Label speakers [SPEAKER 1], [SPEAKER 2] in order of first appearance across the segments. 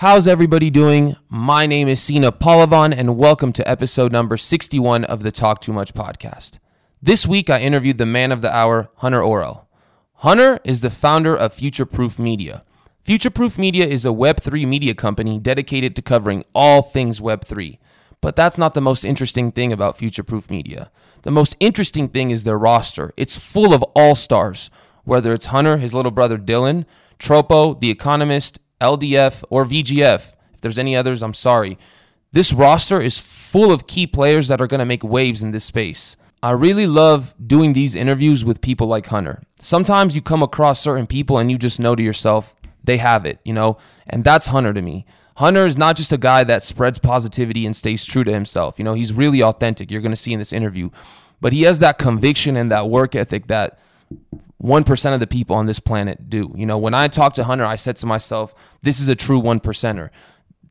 [SPEAKER 1] How's everybody doing? My name is Sina Palavan, and welcome to episode number 61 of the Talk Too Much podcast. This week, I interviewed the man of the hour, Hunter Orrell. Hunter is the founder of Future Proof Media. Future Proof Media is a Web3 media company dedicated to covering all things Web3. But that's not the most interesting thing about Future Proof Media. The most interesting thing is their roster. It's full of all stars, whether it's Hunter, his little brother Dylan, Tropo, The Economist, LDF, or VGF. If there's any others, I'm sorry. This roster is full of key players that are going to make waves in this space. I really love doing these interviews with people like Hunter. Sometimes you come across certain people and you just know to yourself, they have it, you know? And that's Hunter to me. Hunter is not just a guy that spreads positivity and stays true to himself. You know, he's really authentic. You're going to see in this interview. But he has that conviction and that work ethic that 1% of the people on this planet do. You know, when I talked to Hunter, I said to myself, this is a true one percenter.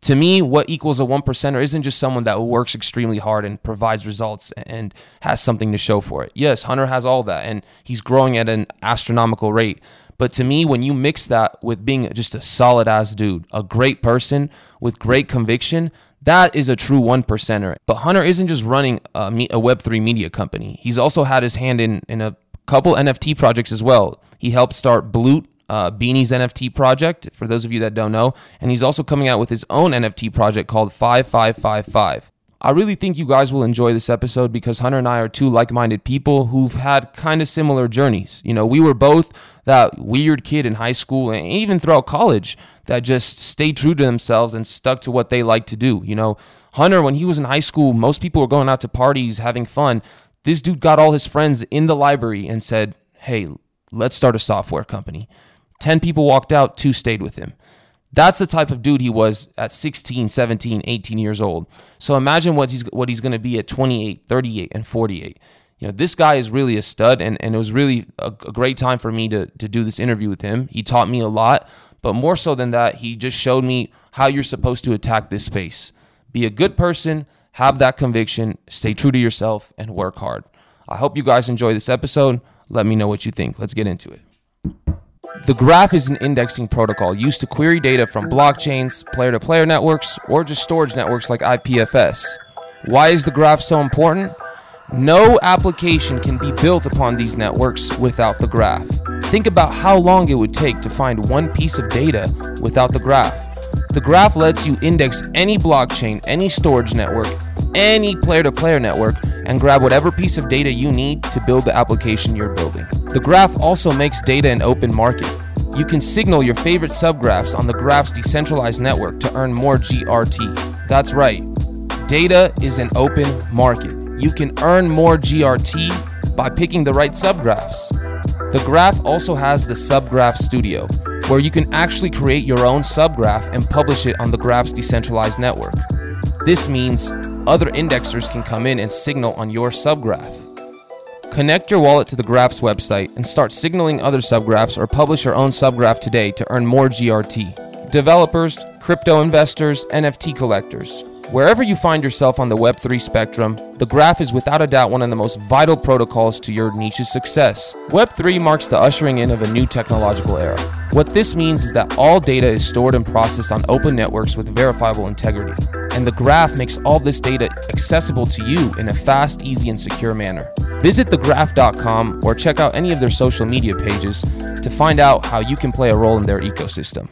[SPEAKER 1] To me, what equals a one percenter isn't just someone that works extremely hard and provides results and has something to show for it. Yes, Hunter has all that and he's growing at an astronomical rate. But to me, when you mix that with being just a solid ass dude, a great person with great conviction, that is a true one percenter. But Hunter isn't just running a, a Web3 media company. He's also had his hand in, in a couple NFT projects as well. He helped start Blute, uh, Beanie's NFT project, for those of you that don't know. And he's also coming out with his own NFT project called 5555. I really think you guys will enjoy this episode because Hunter and I are two like minded people who've had kind of similar journeys. You know, we were both that weird kid in high school and even throughout college that just stayed true to themselves and stuck to what they like to do. You know, Hunter, when he was in high school, most people were going out to parties, having fun. This dude got all his friends in the library and said, Hey, let's start a software company. 10 people walked out, two stayed with him. That's the type of dude he was at 16, 17, 18 years old. So imagine what he's what he's going to be at 28, 38 and 48. You know, this guy is really a stud and, and it was really a, a great time for me to to do this interview with him. He taught me a lot, but more so than that, he just showed me how you're supposed to attack this space. Be a good person, have that conviction, stay true to yourself, and work hard. I hope you guys enjoy this episode. Let me know what you think. Let's get into it. The graph is an indexing protocol used to query data from blockchains, player to player networks, or just storage networks like IPFS. Why is the graph so important? No application can be built upon these networks without the graph. Think about how long it would take to find one piece of data without the graph. The graph lets you index any blockchain, any storage network, any player to player network, and grab whatever piece of data you need to build the application you're building. The graph also makes data an open market. You can signal your favorite subgraphs on the graph's decentralized network to earn more GRT. That's right, data is an open market. You can earn more GRT by picking the right subgraphs. The graph also has the Subgraph Studio, where you can actually create your own subgraph and publish it on the graph's decentralized network. This means other indexers can come in and signal on your subgraph. Connect your wallet to the Graph's website and start signaling other subgraphs or publish your own subgraph today to earn more GRT. Developers, crypto investors, NFT collectors, Wherever you find yourself on the Web3 spectrum, the graph is without a doubt one of the most vital protocols to your niche's success. Web3 marks the ushering in of a new technological era. What this means is that all data is stored and processed on open networks with verifiable integrity. And the graph makes all this data accessible to you in a fast, easy, and secure manner. Visit thegraph.com or check out any of their social media pages to find out how you can play a role in their ecosystem.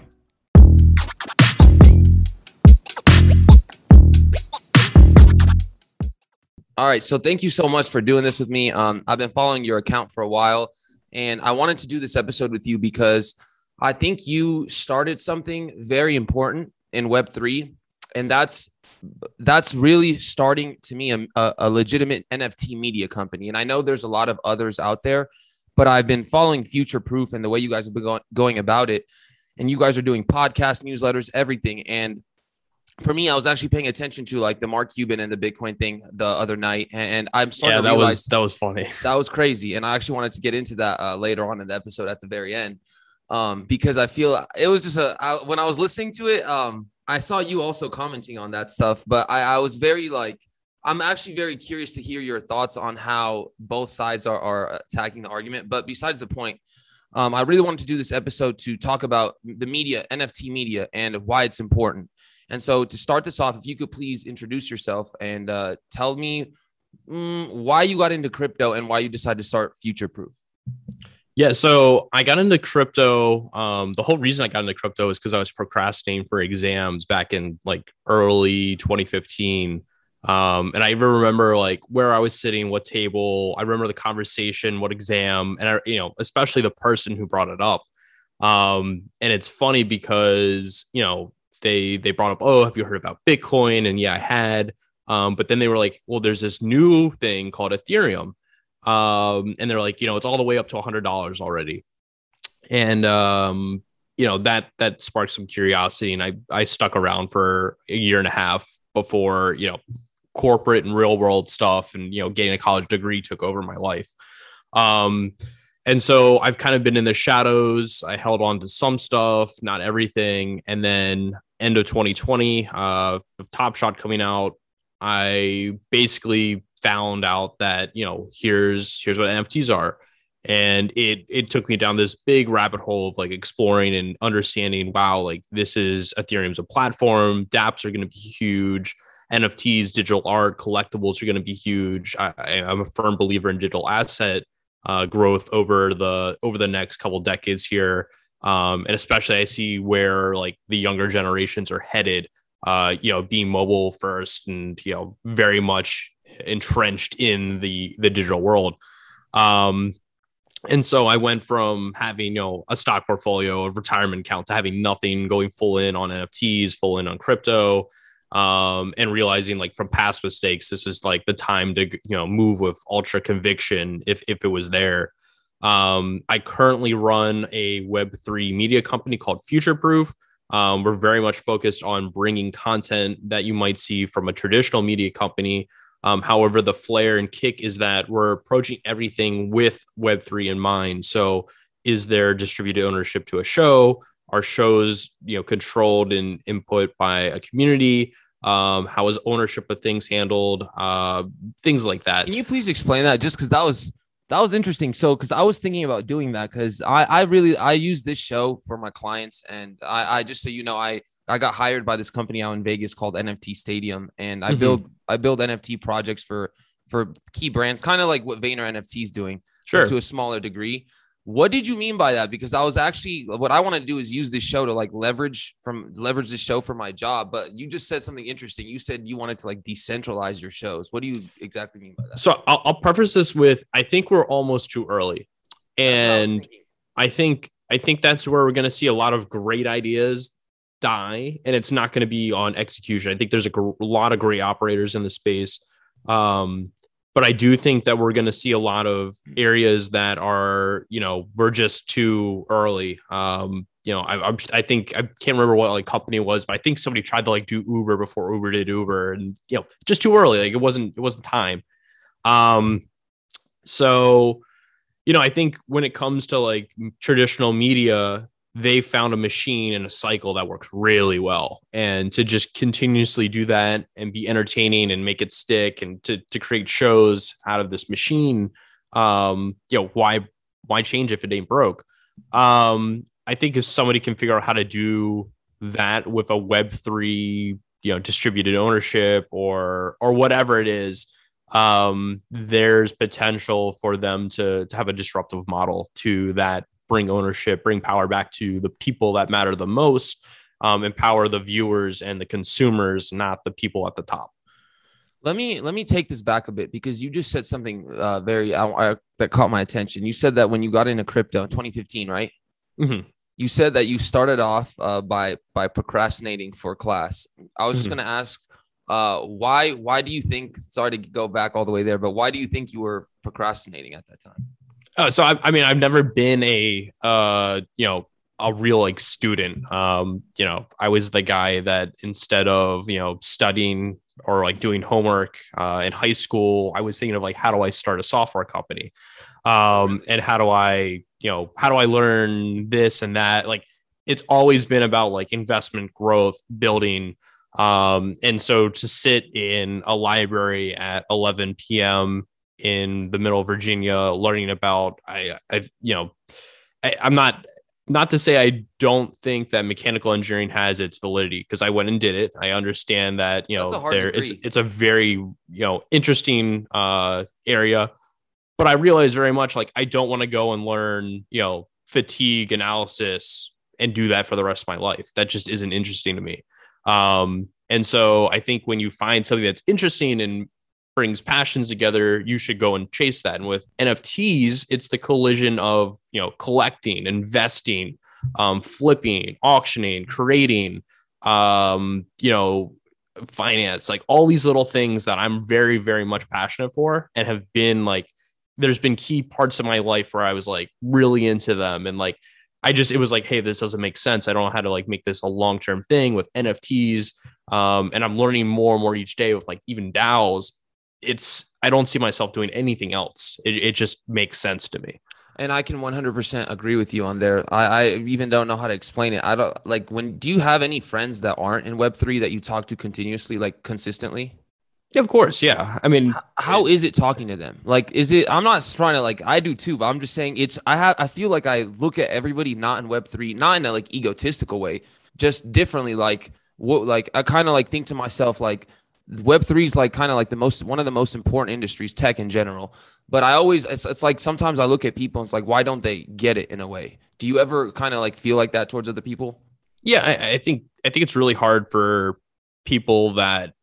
[SPEAKER 1] All right. So thank you so much for doing this with me. Um, I've been following your account for a while, and I wanted to do this episode with you because I think you started something very important in Web three, and that's that's really starting to me a, a legitimate NFT media company. And I know there's a lot of others out there, but I've been following Future Proof and the way you guys have been going, going about it, and you guys are doing podcast newsletters, everything, and for me, I was actually paying attention to like the Mark Cuban and the Bitcoin thing the other night, and I'm starting
[SPEAKER 2] yeah,
[SPEAKER 1] that
[SPEAKER 2] was that was funny.
[SPEAKER 1] That was crazy, and I actually wanted to get into that uh, later on in the episode at the very end, um, because I feel it was just a I, when I was listening to it, um, I saw you also commenting on that stuff, but I, I was very like I'm actually very curious to hear your thoughts on how both sides are, are attacking the argument. But besides the point, Um, I really wanted to do this episode to talk about the media, NFT media, and why it's important. And so, to start this off, if you could please introduce yourself and uh, tell me mm, why you got into crypto and why you decided to start Future Proof.
[SPEAKER 2] Yeah, so I got into crypto. Um, the whole reason I got into crypto is because I was procrastinating for exams back in like early 2015. Um, and I even remember like where I was sitting, what table. I remember the conversation, what exam, and I, you know, especially the person who brought it up. Um, and it's funny because you know they they brought up, oh, have you heard about Bitcoin? And yeah, I had. Um, but then they were like, well, there's this new thing called Ethereum. Um, and they're like, you know, it's all the way up to hundred dollars already. And um, you know, that that sparked some curiosity. And I I stuck around for a year and a half before, you know, corporate and real world stuff and you know, getting a college degree took over my life. Um, and so I've kind of been in the shadows. I held on to some stuff, not everything. And then end of 2020, uh, with Top Shot coming out, I basically found out that you know here's here's what NFTs are, and it it took me down this big rabbit hole of like exploring and understanding. Wow, like this is Ethereum's a platform. DApps are going to be huge. NFTs, digital art, collectibles are going to be huge. I, I'm a firm believer in digital asset uh, growth over the over the next couple decades here, um, and especially I see where like the younger generations are headed uh, you know, being mobile first and you know, very much entrenched in the the digital world. Um, and so I went from having you know a stock portfolio, a retirement account, to having nothing, going full in on NFTs, full in on crypto, um, and realizing like from past mistakes, this is like the time to you know move with ultra conviction if if it was there. Um, I currently run a Web three media company called Future Proof. Um, we're very much focused on bringing content that you might see from a traditional media company. Um, however, the flair and kick is that we're approaching everything with Web3 in mind. So, is there distributed ownership to a show? Are shows you know controlled and input by a community? Um, how is ownership of things handled? Uh, things like that.
[SPEAKER 1] Can you please explain that? Just because that was that was interesting. So, because I was thinking about doing that, because I, I really I use this show for my clients, and I, I just so you know, I I got hired by this company out in Vegas called NFT Stadium, and I mm-hmm. build I build NFT projects for for key brands, kind of like what Vayner NFT is doing, sure, to a smaller degree. What did you mean by that? Because I was actually what I want to do is use this show to like leverage from leverage this show for my job. But you just said something interesting. You said you wanted to like decentralize your shows. What do you exactly mean by that?
[SPEAKER 2] So I'll, I'll preface this with I think we're almost too early, and I, I think I think that's where we're going to see a lot of great ideas die, and it's not going to be on execution. I think there's a, gr- lot of great operators in the space. Um, but I do think that we're going to see a lot of areas that are, you know, we're just too early. Um, you know, I, I'm, I think I can't remember what like company it was, but I think somebody tried to like do Uber before Uber did Uber, and you know, just too early. Like it wasn't, it wasn't time. Um, so, you know, I think when it comes to like traditional media, they found a machine and a cycle that works really well. And to just continuously do that and be entertaining and make it stick and to, to create shows out of this machine, um, you know, why why change if it ain't broke? Um, I think if somebody can figure out how to do that with a web three, you know, distributed ownership or or whatever it is, um, there's potential for them to to have a disruptive model to that bring ownership, bring power back to the people that matter the most, um, empower the viewers and the consumers, not the people at the top.
[SPEAKER 1] Let me let me take this back a bit because you just said something uh, very uh, that caught my attention. You said that when you got into crypto in 2015, right? Mm-hmm. You said that you started off uh, by by procrastinating for class. I was just mm-hmm. going to ask uh, why why do you think? Sorry to go back all the way there, but why do you think you were procrastinating at that time?
[SPEAKER 2] Uh, so I, I mean, I've never been a uh, you know a real like student. Um, you know, I was the guy that instead of you know studying or like doing homework uh, in high school, I was thinking of like how do I start a software company, um, and how do I you know how do I learn this and that. Like it's always been about like investment growth, building. Um, and so to sit in a library at 11 p.m in the middle of Virginia, learning about I, I you know I, I'm not not to say I don't think that mechanical engineering has its validity because I went and did it. I understand that you know there it's it's a very you know interesting uh, area, but I realize very much like I don't want to go and learn you know fatigue analysis and do that for the rest of my life. That just isn't interesting to me. Um, and so I think when you find something that's interesting and brings passions together, you should go and chase that. And with NFTs, it's the collision of you know collecting, investing, um, flipping, auctioning, creating, um, you know, finance, like all these little things that I'm very, very much passionate for and have been like. There's been key parts of my life where I was like really into them and like I just it was like, hey, this doesn't make sense. I don't know how to like make this a long term thing with NFTs. Um, and I'm learning more and more each day with like even DAOs it's I don't see myself doing anything else. It, it just makes sense to me.
[SPEAKER 1] And I can 100% agree with you on there. I, I even don't know how to explain it. I don't like when do you have any friends that aren't in Web3 that you talk to continuously, like consistently?
[SPEAKER 2] Yeah, of course. Yeah. I mean,
[SPEAKER 1] how is it talking to them? Like, is it, I'm not trying to like, I do too, but I'm just saying it's, I have, I feel like I look at everybody not in Web3, not in a like egotistical way, just differently. Like, what, like, I kind of like think to myself, like, Web three is like kind of like the most one of the most important industries, tech in general. But I always it's it's like sometimes I look at people and it's like why don't they get it in a way? Do you ever kind of like feel like that towards other people?
[SPEAKER 2] Yeah, I, I think I think it's really hard for people that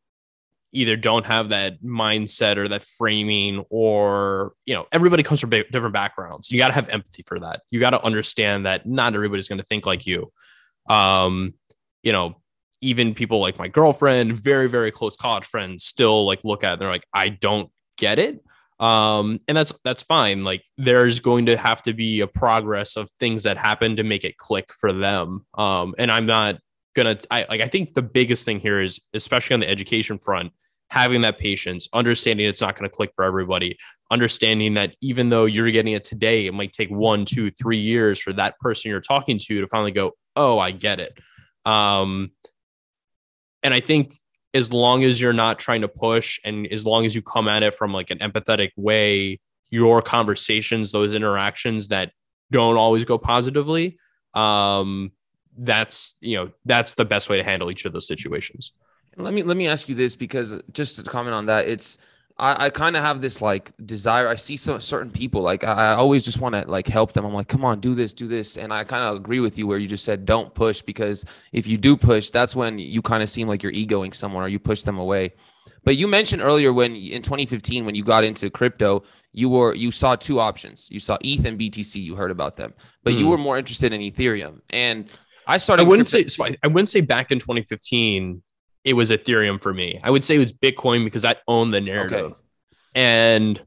[SPEAKER 2] either don't have that mindset or that framing or you know everybody comes from different backgrounds you got to have empathy for that you got to understand that not everybody's going to think like you um you know even people like my girlfriend, very, very close college friends still like look at it and they're like, I don't get it. Um, and that's that's fine. Like there's going to have to be a progress of things that happen to make it click for them. Um, and I'm not gonna I like I think the biggest thing here is especially on the education front, having that patience, understanding it's not going to click for everybody, understanding that even though you're getting it today, it might take one, two, three years for that person you're talking to to finally go, oh, I get it. Um, and I think as long as you're not trying to push and as long as you come at it from like an empathetic way, your conversations, those interactions that don't always go positively, um, that's you know that's the best way to handle each of those situations.
[SPEAKER 1] Let me let me ask you this because just to comment on that, it's I, I kind of have this like desire. I see some certain people like I, I always just want to like help them. I'm like, come on, do this, do this, and I kind of agree with you where you just said don't push because if you do push, that's when you kind of seem like you're egoing someone or you push them away. But you mentioned earlier when in 2015 when you got into crypto, you were you saw two options. You saw ETH and BTC. You heard about them, but mm. you hmm. were more interested in Ethereum. And I started.
[SPEAKER 2] I wouldn't crypto- say. I wouldn't say back in 2015 it was Ethereum for me. I would say it was Bitcoin because I own the narrative. Okay. And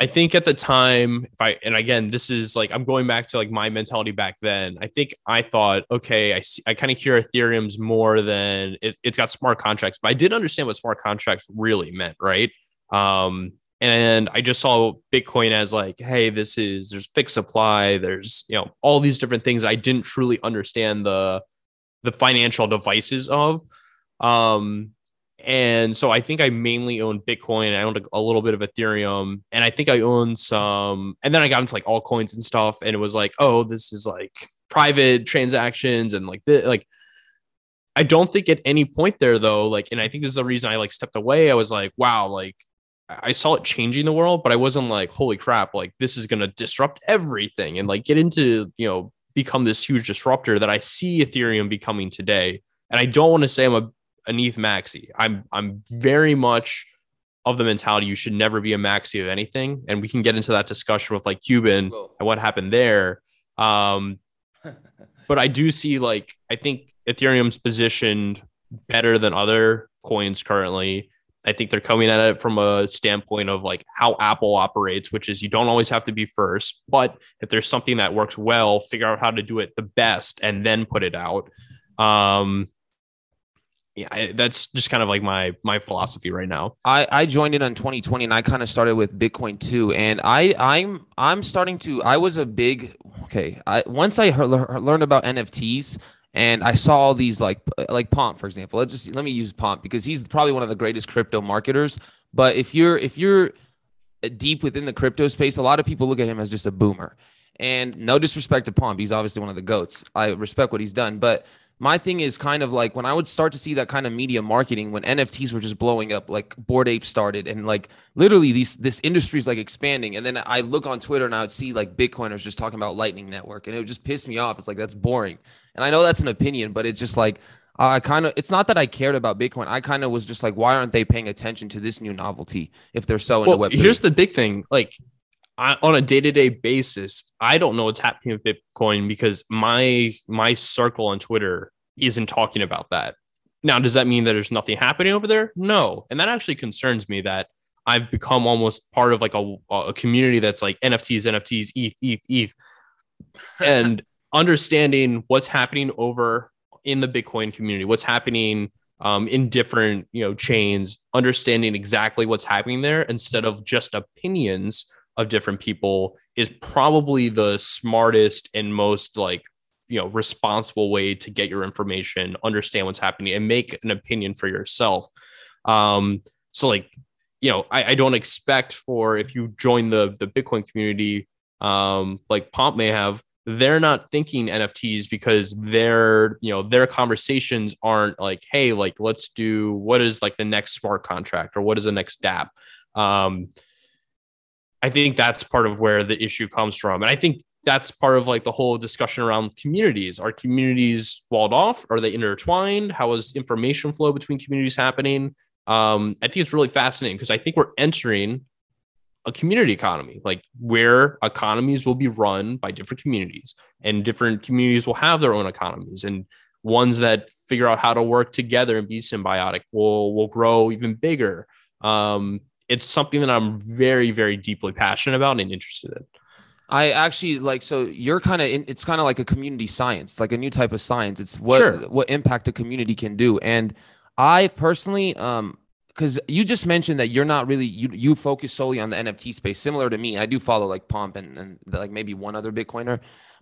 [SPEAKER 2] I think at the time, if I and again, this is like I'm going back to like my mentality back then. I think I thought, okay, I see, I kind of hear Ethereum's more than it, has got smart contracts, but I did understand what smart contracts really meant, right? Um, and I just saw Bitcoin as like, hey, this is there's fixed supply, there's you know all these different things I didn't truly understand the the financial devices of. Um, and so I think I mainly own Bitcoin. I owned a, a, little bit of Ethereum, and I think I owned some. And then I got into like altcoins and stuff, and it was like, oh, this is like private transactions and like the like. I don't think at any point there though, like, and I think this is the reason I like stepped away. I was like, wow, like I saw it changing the world, but I wasn't like, holy crap, like this is gonna disrupt everything and like get into you know become this huge disruptor that I see Ethereum becoming today. And I don't want to say I'm a an ETH maxi. I'm I'm very much of the mentality you should never be a maxi of anything, and we can get into that discussion with like Cuban Whoa. and what happened there. Um, but I do see like I think Ethereum's positioned better than other coins currently. I think they're coming at it from a standpoint of like how Apple operates, which is you don't always have to be first, but if there's something that works well, figure out how to do it the best and then put it out. Um, yeah, I, that's just kind of like my my philosophy right now.
[SPEAKER 1] I I joined in on 2020 and I kind of started with Bitcoin too, and I I'm I'm starting to. I was a big okay. I once I heard, learned about NFTs and I saw all these like like Pomp for example. Let's just let me use Pomp because he's probably one of the greatest crypto marketers. But if you're if you're deep within the crypto space, a lot of people look at him as just a boomer. And no disrespect to Pomp, he's obviously one of the goats. I respect what he's done, but my thing is kind of like when I would start to see that kind of media marketing when NFTs were just blowing up, like Bored Ape started, and like literally these this industry is like expanding. And then I look on Twitter and I would see like Bitcoiners just talking about Lightning Network, and it would just piss me off. It's like that's boring. And I know that's an opinion, but it's just like I kind of it's not that I cared about Bitcoin. I kind of was just like, why aren't they paying attention to this new novelty if they're so into
[SPEAKER 2] well,
[SPEAKER 1] Web?
[SPEAKER 2] Here's the big thing, like I, on a day-to-day basis, I don't know what's happening with Bitcoin because my my circle on Twitter isn't talking about that. Now, does that mean that there's nothing happening over there? No, and that actually concerns me that I've become almost part of like a, a community that's like NFTs, NFTs, ETH, ETH, ETH, and understanding what's happening over in the Bitcoin community, what's happening um, in different you know chains, understanding exactly what's happening there instead of just opinions of different people is probably the smartest and most like you know responsible way to get your information understand what's happening and make an opinion for yourself. Um so like you know I, I don't expect for if you join the the bitcoin community um like pomp may have they're not thinking nfts because their you know their conversations aren't like hey like let's do what is like the next smart contract or what is the next dapp um I think that's part of where the issue comes from. And I think that's part of like the whole discussion around communities. Are communities walled off? Are they intertwined? How is information flow between communities happening? Um, I think it's really fascinating because I think we're entering a community economy, like where economies will be run by different communities, and different communities will have their own economies, and ones that figure out how to work together and be symbiotic will will grow even bigger. Um, it's something that I'm very, very deeply passionate about and interested in.
[SPEAKER 1] I actually like so you're kind of it's kind of like a community science. It's like a new type of science. It's what sure. what impact a community can do. And I personally um because you just mentioned that you're not really you you focus solely on the NFT space, similar to me. I do follow like Pomp and, and like maybe one other Bitcoiner,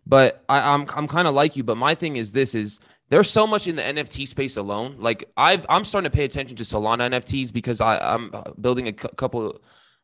[SPEAKER 1] but I, I'm I'm kind of like you. But my thing is this is there's so much in the NFT space alone. Like I've I'm starting to pay attention to Solana NFTs because I I'm building a couple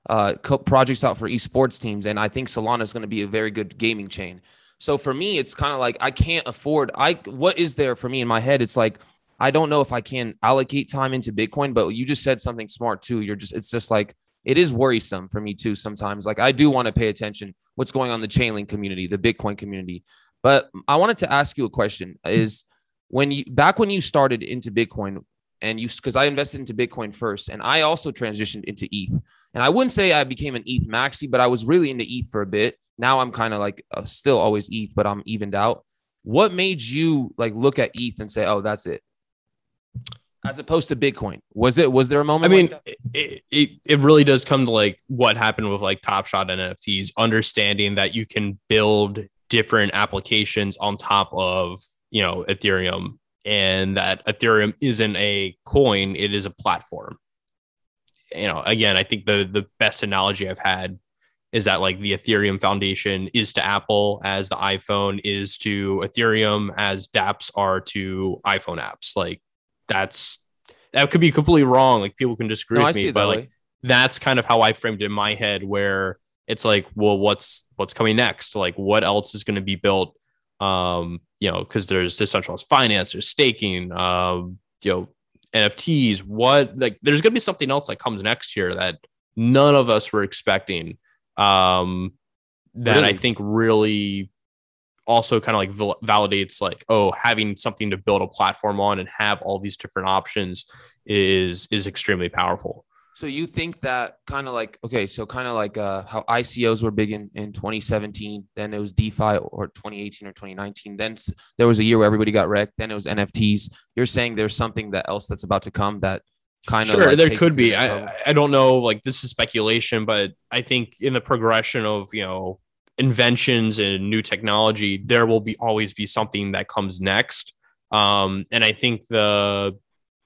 [SPEAKER 1] uh projects out for esports teams, and I think Solana is going to be a very good gaming chain. So for me, it's kind of like I can't afford. I what is there for me in my head? It's like I don't know if I can allocate time into Bitcoin, but you just said something smart too. You're just it's just like it is worrisome for me too sometimes. Like I do want to pay attention what's going on the Chainlink community, the Bitcoin community. But I wanted to ask you a question: Is when you back when you started into Bitcoin and you because I invested into Bitcoin first and I also transitioned into ETH. And I wouldn't say I became an ETH maxi, but I was really into ETH for a bit. Now I'm kind of like uh, still always ETH, but I'm evened out. What made you like look at ETH and say, "Oh, that's it," as opposed to Bitcoin? Was it was there a moment?
[SPEAKER 2] I mean, like it, it it really does come to like what happened with like Top Shot NFTs, understanding that you can build different applications on top of you know ethereum and that ethereum isn't a coin it is a platform. You know again i think the the best analogy i've had is that like the ethereum foundation is to apple as the iphone is to ethereum as dapps are to iphone apps. Like that's that could be completely wrong. Like people can disagree no, with I me but like way. that's kind of how i framed it in my head where it's like well what's what's coming next? Like what else is going to be built um, you know, because there's decentralized finance, there's staking, um, you know, NFTs. What like there's gonna be something else that comes next year that none of us were expecting. Um, that really? I think really also kind of like validates like oh having something to build a platform on and have all these different options is is extremely powerful
[SPEAKER 1] so you think that kind of like okay, so kind of like uh, how ICOs were big in, in 2017, then it was DeFi or 2018 or 2019. Then there was a year where everybody got wrecked. Then it was NFTs. You're saying there's something that else that's about to come that kind
[SPEAKER 2] of sure like there could be. I I don't know. Like this is speculation, but I think in the progression of you know inventions and new technology, there will be always be something that comes next. Um, and I think the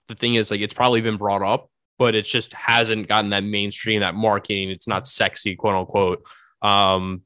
[SPEAKER 2] the thing is like it's probably been brought up but it just hasn't gotten that mainstream, that marketing. It's not sexy, quote unquote. Um,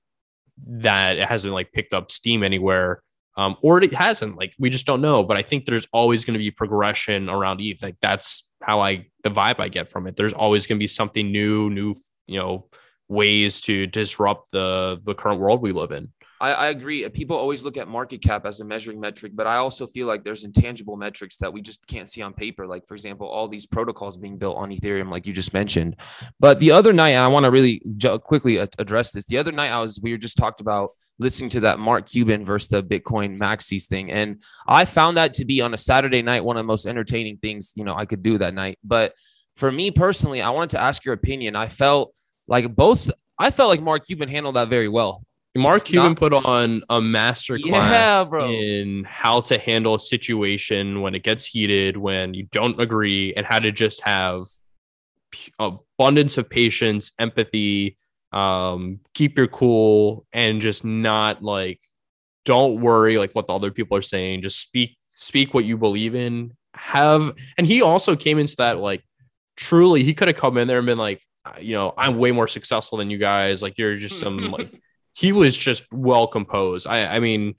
[SPEAKER 2] that it hasn't like picked up steam anywhere. Um, or it hasn't. Like we just don't know. But I think there's always going to be progression around ETH. Like that's how I the vibe I get from it. There's always going to be something new, new, you know, ways to disrupt the the current world we live in.
[SPEAKER 1] I, I, agree. Uh, people always look at market cap as a measuring metric, but I also feel like there's intangible metrics that we just can't see on paper. Like, for example, all these protocols being built on Ethereum, like you just mentioned. But the other night, and I want to really quickly address this. The other night, I was we were just talked about listening to that Mark Cuban versus the Bitcoin maxis thing, and I found that to be on a Saturday night one of the most entertaining things you know I could do that night. But for me personally, I wanted to ask your opinion. I felt like both. I felt like Mark Cuban handled that very well.
[SPEAKER 2] Mark Cuban Not, put on a master class yeah, in how to handle a situation when it gets heated, when you don't agree, and how to just have abundance of patience, empathy, um, keep your cool, and just not like don't worry like what the other people are saying. Just speak speak what you believe in. Have and he also came into that like truly he could have come in there and been like, you know, I'm way more successful than you guys. Like you're just some like he was just well composed. I, I mean,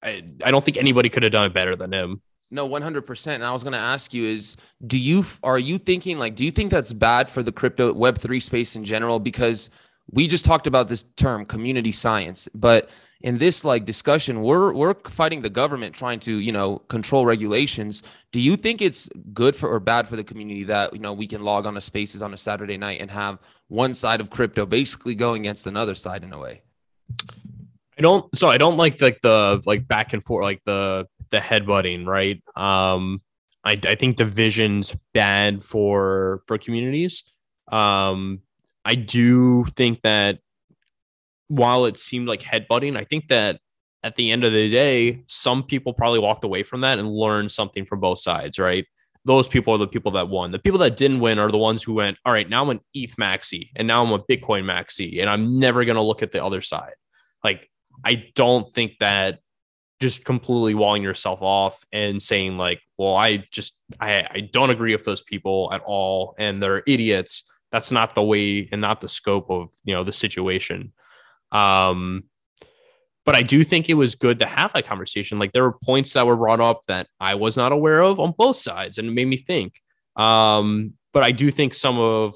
[SPEAKER 2] I, I don't think anybody could have done it better than him.
[SPEAKER 1] No, 100%. And I was going to ask you is do you are you thinking like do you think that's bad for the crypto web3 space in general because we just talked about this term community science, but in this like discussion we're we're fighting the government trying to you know control regulations do you think it's good for or bad for the community that you know we can log on to spaces on a saturday night and have one side of crypto basically going against another side in a way
[SPEAKER 2] I don't so I don't like like the like back and forth like the the headbutting, right? Um I I think division's bad for for communities. Um I do think that while it seemed like headbutting, I think that at the end of the day, some people probably walked away from that and learned something from both sides, right? Those people are the people that won. The people that didn't win are the ones who went, all right, now I'm an ETH maxi and now I'm a Bitcoin maxi and I'm never going to look at the other side. Like, I don't think that just completely walling yourself off and saying like, well, I just, I, I don't agree with those people at all. And they're idiots. That's not the way and not the scope of, you know, the situation. Um, but I do think it was good to have that conversation. Like there were points that were brought up that I was not aware of on both sides, and it made me think. Um, but I do think some of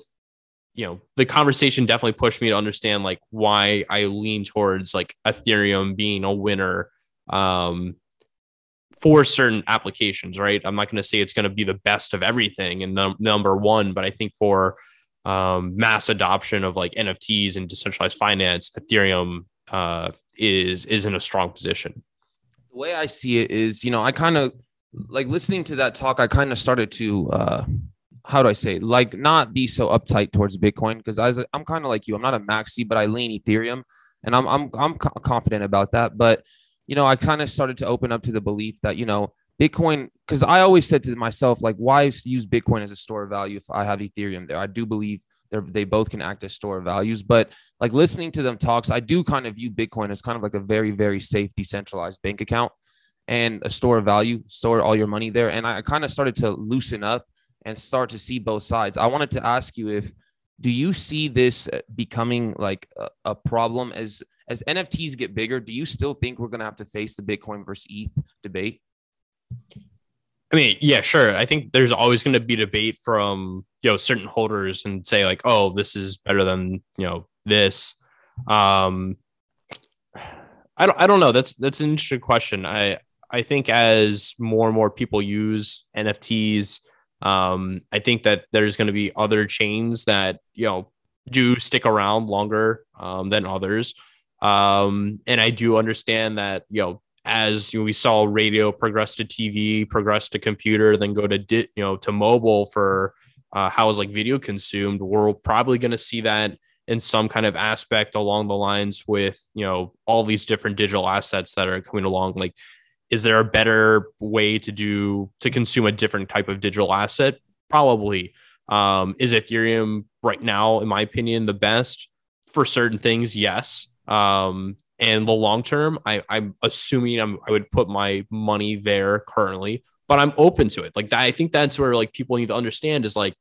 [SPEAKER 2] you know the conversation definitely pushed me to understand like why I lean towards like Ethereum being a winner um, for certain applications. Right, I'm not going to say it's going to be the best of everything and the number one, but I think for um, mass adoption of like NFTs and decentralized finance, Ethereum uh, is is in a strong position.
[SPEAKER 1] The way I see it is, you know, I kind of like listening to that talk. I kind of started to, uh, how do I say, like not be so uptight towards Bitcoin because I was, I'm kind of like you. I'm not a maxi, but I lean Ethereum, and I'm I'm I'm confident about that. But you know, I kind of started to open up to the belief that you know Bitcoin, because I always said to myself, like, why use Bitcoin as a store of value if I have Ethereum there? I do believe they they both can act as store of values, but like listening to them talks, I do kind of view Bitcoin as kind of like a very, very safe, decentralized bank account and a store of value, store all your money there. And I kind of started to loosen up and start to see both sides. I wanted to ask you if do you see this uh, becoming like a, a problem as as NFTs get bigger? Do you still think we're going to have to face the Bitcoin versus ETH debate?
[SPEAKER 2] I mean, yeah, sure. I think there's always going to be debate from you know certain holders and say like, oh, this is better than you know this. Um, I don't, I don't know. That's that's an interesting question. I I think as more and more people use NFTs, um, I think that there's going to be other chains that you know do stick around longer um, than others. Um, and I do understand that you know as you know, we saw radio progress to TV, progress to computer, then go to di- you know to mobile for uh, how is like video consumed. We're probably going to see that in some kind of aspect along the lines with you know all these different digital assets that are coming along. Like, is there a better way to do to consume a different type of digital asset? Probably. Um, is Ethereum right now, in my opinion, the best for certain things? Yes. Um, and the long term, I, I'm assuming I'm, I would put my money there currently, but I'm open to it. Like that, I think that's where like people need to understand is like,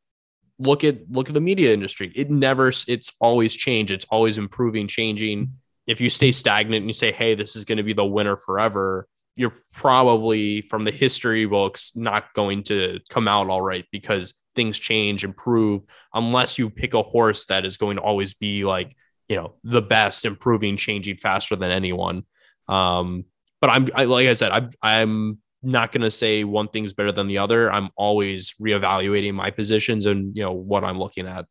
[SPEAKER 2] look at look at the media industry. It never, it's always changed. It's always improving, changing. If you stay stagnant and you say, hey, this is going to be the winner forever, you're probably from the history books not going to come out all right because things change, improve, unless you pick a horse that is going to always be like you know the best, improving, changing faster than anyone. Um, but I'm I, like I said, I'm I'm not going to say one thing's better than the other. I'm always reevaluating my positions and you know what I'm looking at.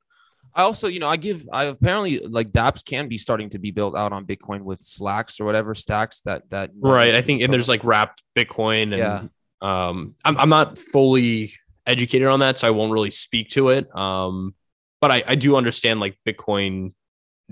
[SPEAKER 1] I also, you know, I give I apparently like DApps can be starting to be built out on Bitcoin with slacks or whatever stacks that that
[SPEAKER 2] right. I think and there's like wrapped Bitcoin and yeah. um I'm I'm not fully educated on that, so I won't really speak to it. Um but I, I do understand like Bitcoin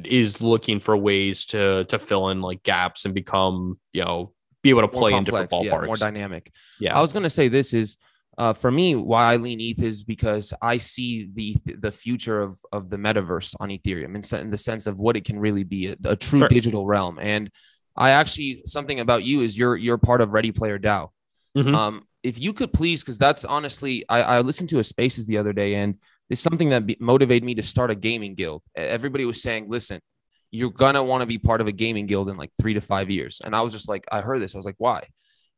[SPEAKER 2] is looking for ways to to fill in like gaps and become, you know, be able to play complex, in different ballparks.
[SPEAKER 1] Yeah, more dynamic. Yeah. I was gonna say this is uh, for me, why I lean ETH is because I see the the future of of the metaverse on Ethereum in, in the sense of what it can really be a, a true sure. digital realm. And I actually something about you is you're you're part of Ready Player DAO. Mm-hmm. Um, if you could please, because that's honestly, I, I listened to a Spaces the other day, and it's something that be, motivated me to start a gaming guild. Everybody was saying, "Listen, you're gonna want to be part of a gaming guild in like three to five years," and I was just like, I heard this, I was like, why?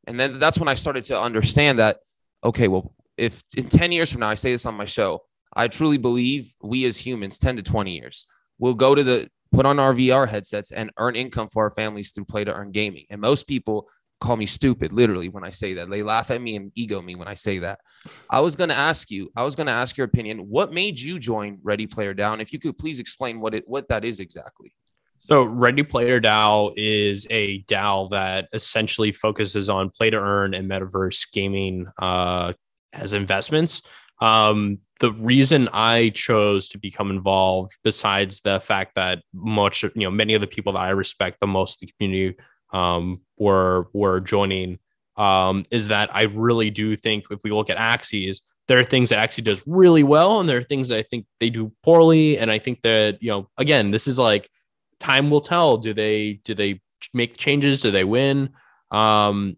[SPEAKER 1] And then that's when I started to understand that okay, well, if in 10 years from now, I say this on my show, I truly believe we as humans, 10 to 20 years, will go to the put on our VR headsets and earn income for our families through play to earn gaming. And most people call me stupid, literally, when I say that. They laugh at me and ego me when I say that. I was going to ask you, I was going to ask your opinion. What made you join Ready Player DAO? If you could please explain what it what that is exactly.
[SPEAKER 2] So Ready Player DAO is a DAO that essentially focuses on play to earn and metaverse gaming uh, as investments. Um, the reason I chose to become involved, besides the fact that much, you know, many of the people that I respect the most the community um, were were joining, um, is that I really do think if we look at Axies, there are things that Axie does really well, and there are things that I think they do poorly. And I think that you know, again, this is like time will tell. Do they do they make changes? Do they win? Um,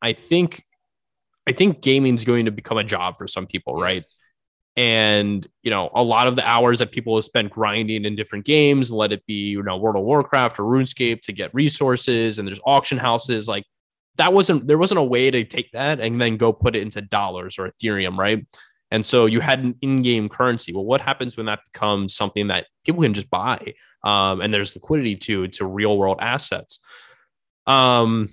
[SPEAKER 2] I think I think gaming is going to become a job for some people, right? And you know, a lot of the hours that people have spent grinding in different games, let it be you know World of Warcraft or RuneScape to get resources, and there's auction houses like that wasn't there wasn't a way to take that and then go put it into dollars or Ethereum, right? And so you had an in-game currency. Well, what happens when that becomes something that people can just buy? Um, and there's liquidity to to real world assets. Um,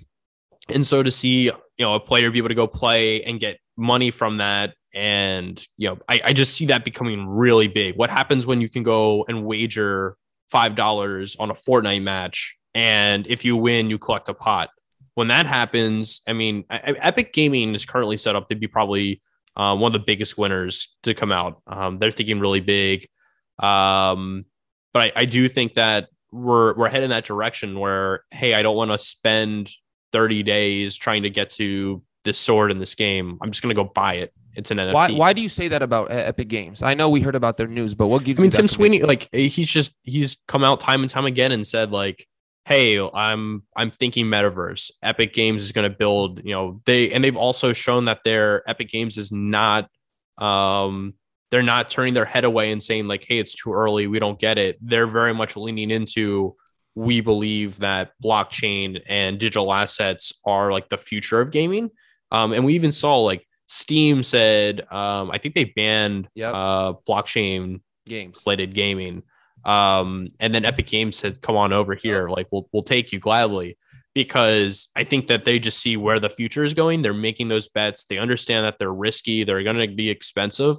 [SPEAKER 2] and so to see you know a player be able to go play and get money from that, and you know I, I just see that becoming really big. What happens when you can go and wager five dollars on a Fortnite match, and if you win, you collect a pot? When that happens, I mean, Epic Gaming is currently set up to be probably uh, one of the biggest winners to come out. Um, they're thinking really big. Um, but I, I, do think that we're we're heading that direction where, hey, I don't want to spend 30 days trying to get to this sword in this game. I'm just gonna go buy it. It's an NFT.
[SPEAKER 1] Why, why do you say that about Epic Games? I know we heard about their news, but what gives?
[SPEAKER 2] I mean, Tim Sweeney, like he's just he's come out time and time again and said like, hey, I'm I'm thinking metaverse. Epic Games is going to build, you know, they and they've also shown that their Epic Games is not um they're not turning their head away and saying like, hey, it's too early, we don't get it. They're very much leaning into we believe that blockchain and digital assets are like the future of gaming. Um, and we even saw like Steam said, um, I think they banned yep. uh, blockchain
[SPEAKER 1] games
[SPEAKER 2] related gaming. Um, and then Epic Games said, "Come on over here, like we'll we'll take you gladly." Because I think that they just see where the future is going. They're making those bets. They understand that they're risky. They're going to be expensive.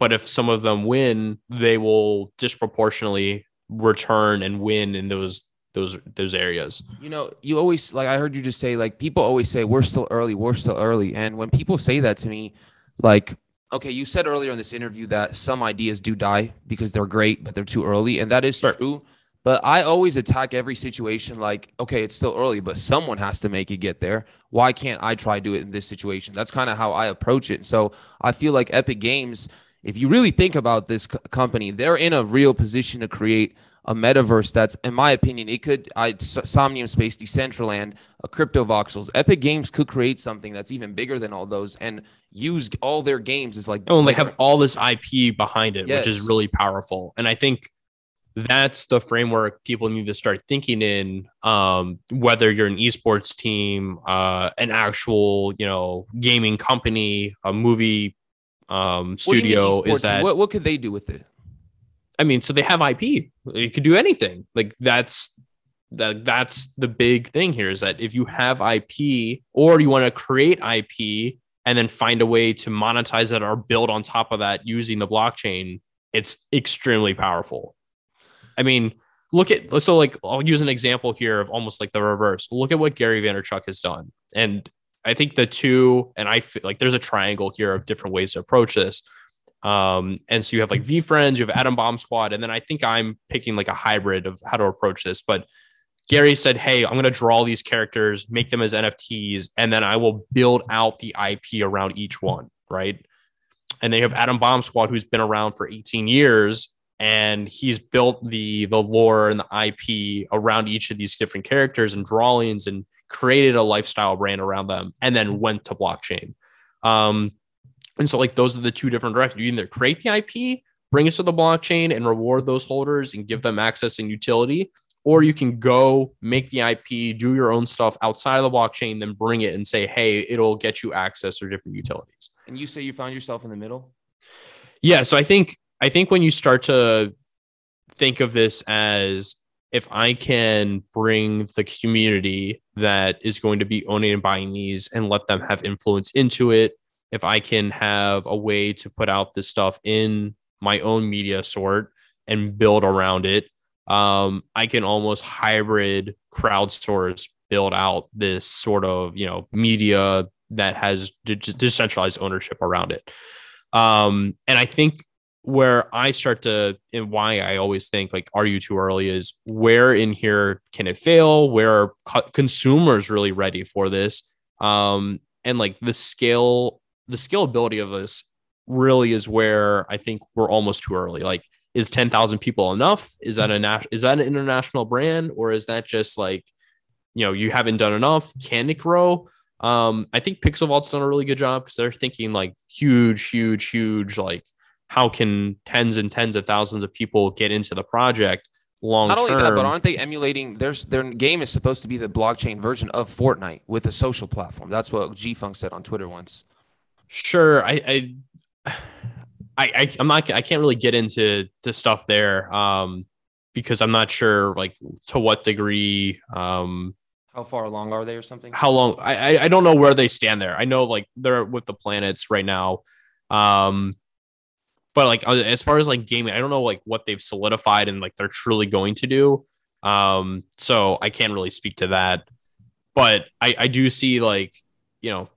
[SPEAKER 2] But if some of them win, they will disproportionately return and win in those those those areas.
[SPEAKER 1] You know, you always like I heard you just say like people always say we're still early, we're still early. And when people say that to me, like okay, you said earlier in this interview that some ideas do die because they're great, but they're too early. And that is sure. true. But I always attack every situation like, okay, it's still early, but someone has to make it get there. Why can't I try to do it in this situation? That's kind of how I approach it. So I feel like Epic Games, if you really think about this company, they're in a real position to create a metaverse that's, in my opinion, it could, I, Somnium Space, Decentraland, a Crypto Voxels, Epic Games could create something that's even bigger than all those and use all their games as like.
[SPEAKER 2] Oh, and they have all this IP behind it, yes. which is really powerful. And I think that's the framework people need to start thinking in um, whether you're an esports team uh, an actual you know gaming company a movie um, studio is that
[SPEAKER 1] what, what could they do with it
[SPEAKER 2] I mean, so they have IP. You could do anything. Like that's that that's the big thing here is that if you have IP or you want to create IP and then find a way to monetize that or build on top of that using the blockchain, it's extremely powerful. I mean, look at so like I'll use an example here of almost like the reverse. Look at what Gary Vaynerchuk has done. And I think the two, and I feel like there's a triangle here of different ways to approach this. Um, and so you have like VeeFriends, you have Adam Bomb Squad, and then I think I'm picking like a hybrid of how to approach this. But Gary said, Hey, I'm going to draw these characters, make them as NFTs, and then I will build out the IP around each one. Right. And they have Adam Bomb Squad, who's been around for 18 years, and he's built the the lore and the IP around each of these different characters and drawings and created a lifestyle brand around them, and then went to blockchain. Um, and so, like, those are the two different directions. You either create the IP, bring it to the blockchain, and reward those holders and give them access and utility, or you can go make the IP, do your own stuff outside of the blockchain, then bring it and say, hey, it'll get you access or different utilities.
[SPEAKER 1] And you say you found yourself in the middle?
[SPEAKER 2] Yeah. So I think I think when you start to think of this as if I can bring the community that is going to be owning and buying these and let them have influence into it, if I can have a way to put out this stuff in my own media sort and build around it, um, I can almost hybrid crowdsource build out this sort of you know media that has de- decentralized ownership around it. Um, and I think where I start to and why I always think like are you too early is where in here can it fail? Where are co- consumers really ready for this? Um, and like the scale, the scalability of this really is where I think we're almost too early. Like is 10,000 people enough? Is that a nas- is that an international brand or is that just like you know, you haven't done enough? Can it grow? Um, I think Pixel Vault's done a really good job because they're thinking like huge, huge, huge, like how can tens and tens of thousands of people get into the project long Not only that,
[SPEAKER 1] but aren't they emulating there's their game is supposed to be the blockchain version of Fortnite with a social platform. That's what G Funk said on Twitter once.
[SPEAKER 2] Sure. I, I I, I am not I can't really get into the stuff there um because I'm not sure like to what degree um
[SPEAKER 1] how far along are they or something
[SPEAKER 2] how long I I don't know where they stand there I know like they're with the planets right now um but like uh, as far as like gaming I don't know like what they've solidified and like they're truly going to do um so I can't really speak to that but I I do see like you know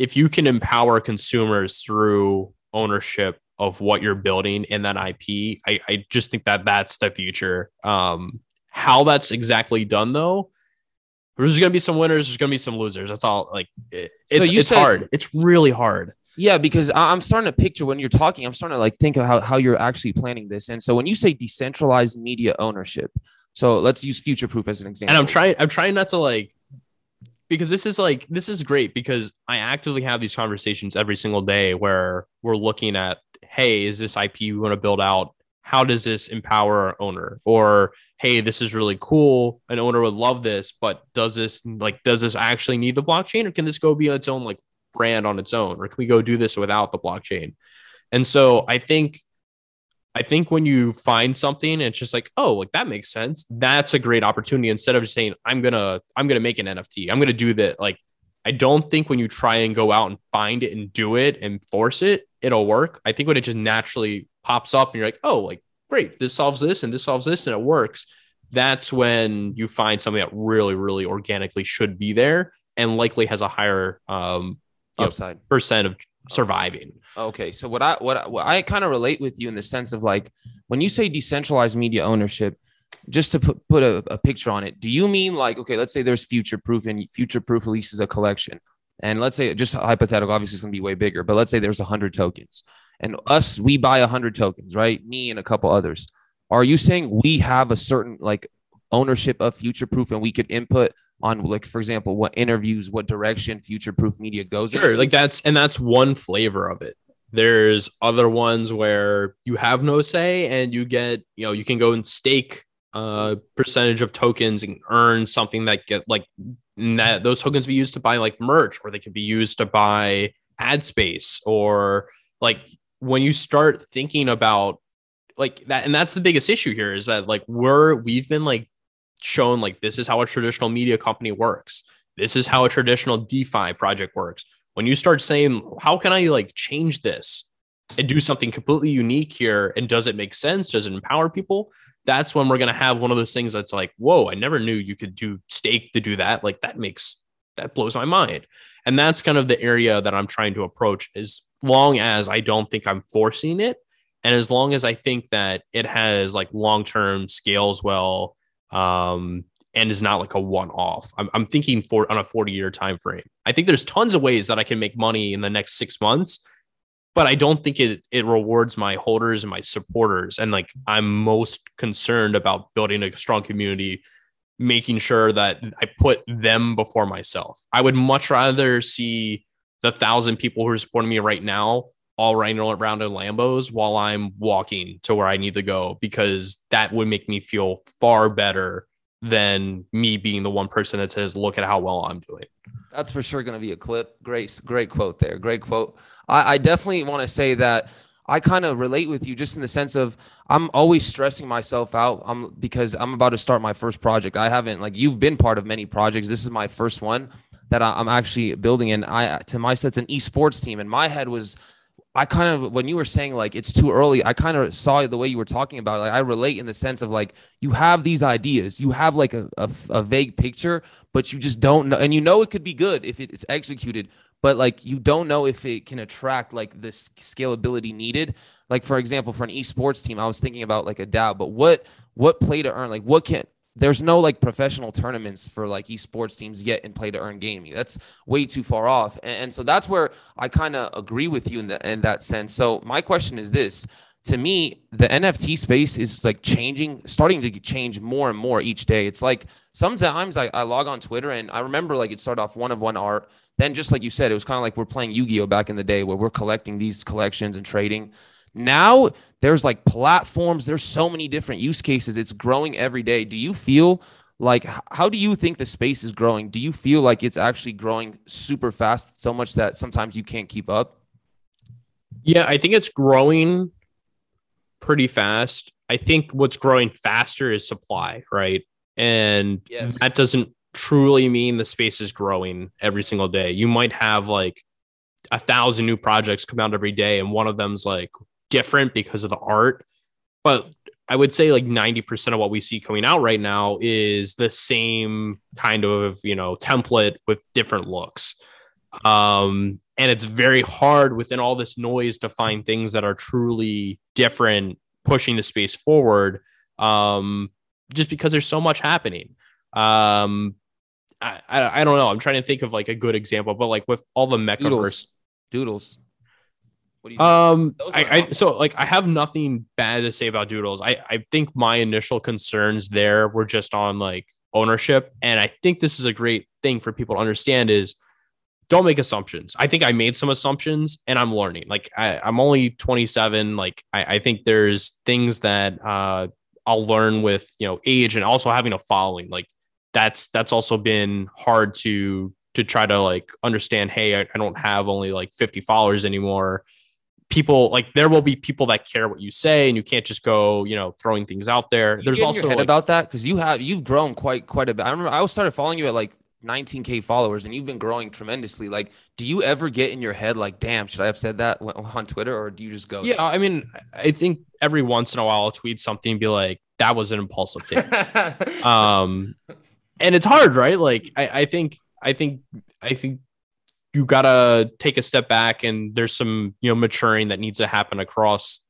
[SPEAKER 2] if you can empower consumers through ownership of what you're building in that IP. I, I just think that that's the future. Um, how that's exactly done though, there's going to be some winners. There's going to be some losers. That's all. Like it, it's so it's said, hard. It's really hard.
[SPEAKER 1] Yeah, because I'm starting to picture when you're talking. I'm starting to like think of how how you're actually planning this. And so when you say decentralized media ownership, so let's use future proof as an example.
[SPEAKER 2] And I'm trying. I'm trying not to like because this is like this is great because I actively have these conversations every single day where we're looking at, hey, is this IP we want to build out? How does this empower our owner? Or hey, this is really cool. An owner would love this, but does this like does this actually need the blockchain, or can this go be its own like brand on its own, or can we go do this without the blockchain? And so I think I think when you find something and it's just like, oh, like that makes sense. That's a great opportunity instead of just saying, I'm gonna, I'm gonna make an NFT. I'm gonna do that. Like, I don't think when you try and go out and find it and do it and force it, it'll work. I think when it just naturally pops up and you're like, oh, like great, this solves this and this solves this and it works. That's when you find something that really, really organically should be there and likely has a higher um, upside know, percent of surviving.
[SPEAKER 1] Okay, so what I what I, what I kind of relate with you in the sense of like when you say decentralized media ownership, just to put put a, a picture on it, do you mean like okay, let's say there's future proof and future proof releases a collection, and let's say just hypothetical, obviously it's gonna be way bigger, but let's say there's hundred tokens, and us we buy hundred tokens, right? Me and a couple others. Are you saying we have a certain like ownership of future proof and we could input on like for example what interviews what direction future proof media goes
[SPEAKER 2] sure in. like that's and that's one flavor of it there's other ones where you have no say and you get you know you can go and stake a percentage of tokens and earn something that get like that those tokens be used to buy like merch or they can be used to buy ad space or like when you start thinking about like that and that's the biggest issue here is that like we're we've been like shown like this is how a traditional media company works. This is how a traditional defi project works. When you start saying how can i like change this and do something completely unique here? And does it make sense? Does it empower people? That's when we're going to have one of those things that's like whoa i never knew you could do stake to do that. Like that makes that blows my mind. And that's kind of the area that i'm trying to approach. As long as i don't think i'm forcing it and as long as I think that it has like long term scales well, um, and is not like a one off, I'm, I'm thinking for on a 40 year time frame. I think there's tons of ways that I can make money in the next six months, but I don't think it it rewards my holders and my supporters. And like I'm most concerned about building a strong community, making sure that I put them before myself. I would much rather see the thousand people who are supporting me right now all riding around in Lambos while I'm walking to where I need to go because that would make me feel far better than me being the one person that says, "Look at how well I'm doing."
[SPEAKER 1] That's for sure going to be a clip. Great, great quote there. Great quote. I, I definitely want to say that I kind of relate with you just in the sense of I'm always stressing myself out. I'm because I'm about to start my first project. I haven't like you've been part of many projects. This is my first one that I, I'm actually building, and I to my set, it's an esports team, and my head was I kind of when you were saying like it's too early, I kind of saw the way you were talking about. It. Like I relate in the sense of like you have these ideas, you have like a, a, a vague picture, but you just don't know, and you know it could be good if it's executed, but like you don't know if it can attract like the scalability needed. Like for example, for an esports team, I was thinking about like a DAO, but what what play to earn? Like what can there's no like professional tournaments for like esports teams yet in play to earn gaming. That's way too far off. And, and so that's where I kind of agree with you in, the, in that sense. So my question is this to me, the NFT space is like changing, starting to change more and more each day. It's like sometimes I, I log on Twitter and I remember like it started off one of one art. Then, just like you said, it was kind of like we're playing Yu Gi Oh! back in the day where we're collecting these collections and trading. Now there's like platforms, there's so many different use cases. It's growing every day. Do you feel like how do you think the space is growing? Do you feel like it's actually growing super fast so much that sometimes you can't keep up?
[SPEAKER 2] Yeah, I think it's growing pretty fast. I think what's growing faster is supply, right? And yes. that doesn't truly mean the space is growing every single day. You might have like a thousand new projects come out every day, and one of them's like different because of the art. But I would say like 90% of what we see coming out right now is the same kind of, you know, template with different looks. Um, and it's very hard within all this noise to find things that are truly different, pushing the space forward. Um, just because there's so much happening. Um, I, I, I don't know. I'm trying to think of like a good example, but like with all the MekaVerse
[SPEAKER 1] doodles. doodles.
[SPEAKER 2] What do you um I, I so like I have nothing bad to say about doodles. I I think my initial concerns there were just on like ownership and I think this is a great thing for people to understand is don't make assumptions. I think I made some assumptions and I'm learning. Like I, am only 27. Like I, I, think there's things that uh, I'll learn with you know age and also having a following. Like that's that's also been hard to to try to like understand. Hey, I, I don't have only like 50 followers anymore people like there will be people that care what you say and you can't just go you know throwing things out there.
[SPEAKER 1] You
[SPEAKER 2] there's also
[SPEAKER 1] like, about that? Because you have you've grown quite quite a bit. I remember i was started following you at like 19k followers and you've been growing tremendously. Like do you ever get in your head like damn should i have said that on twitter or do you just go
[SPEAKER 2] yeah i mean i think every once in a while i'll tweet something and be like that was an impulsive thing um and it's hard right? Like I, I think i think i think you gotta take a step back and there's some you know maturing that needs to happen across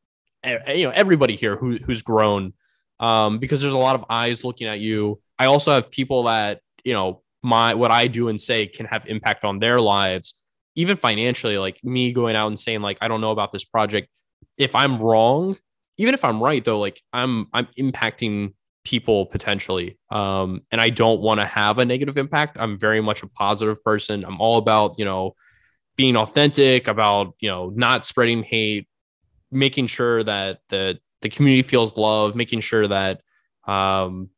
[SPEAKER 2] you know everybody here who, who's grown. Um, because there's a lot of eyes looking at you. I also have people that you know my what i do and say can have impact on their lives even financially like me going out and saying like i don't know about this project. If i'm wrong even if i'm right though like i'm i'm impacting people potentially. Um, and I don't want to have a negative impact. I'm very much a positive person. I'm all about, you know, being authentic, about, you know, not spreading hate, making sure that the the community feels love, making sure that um,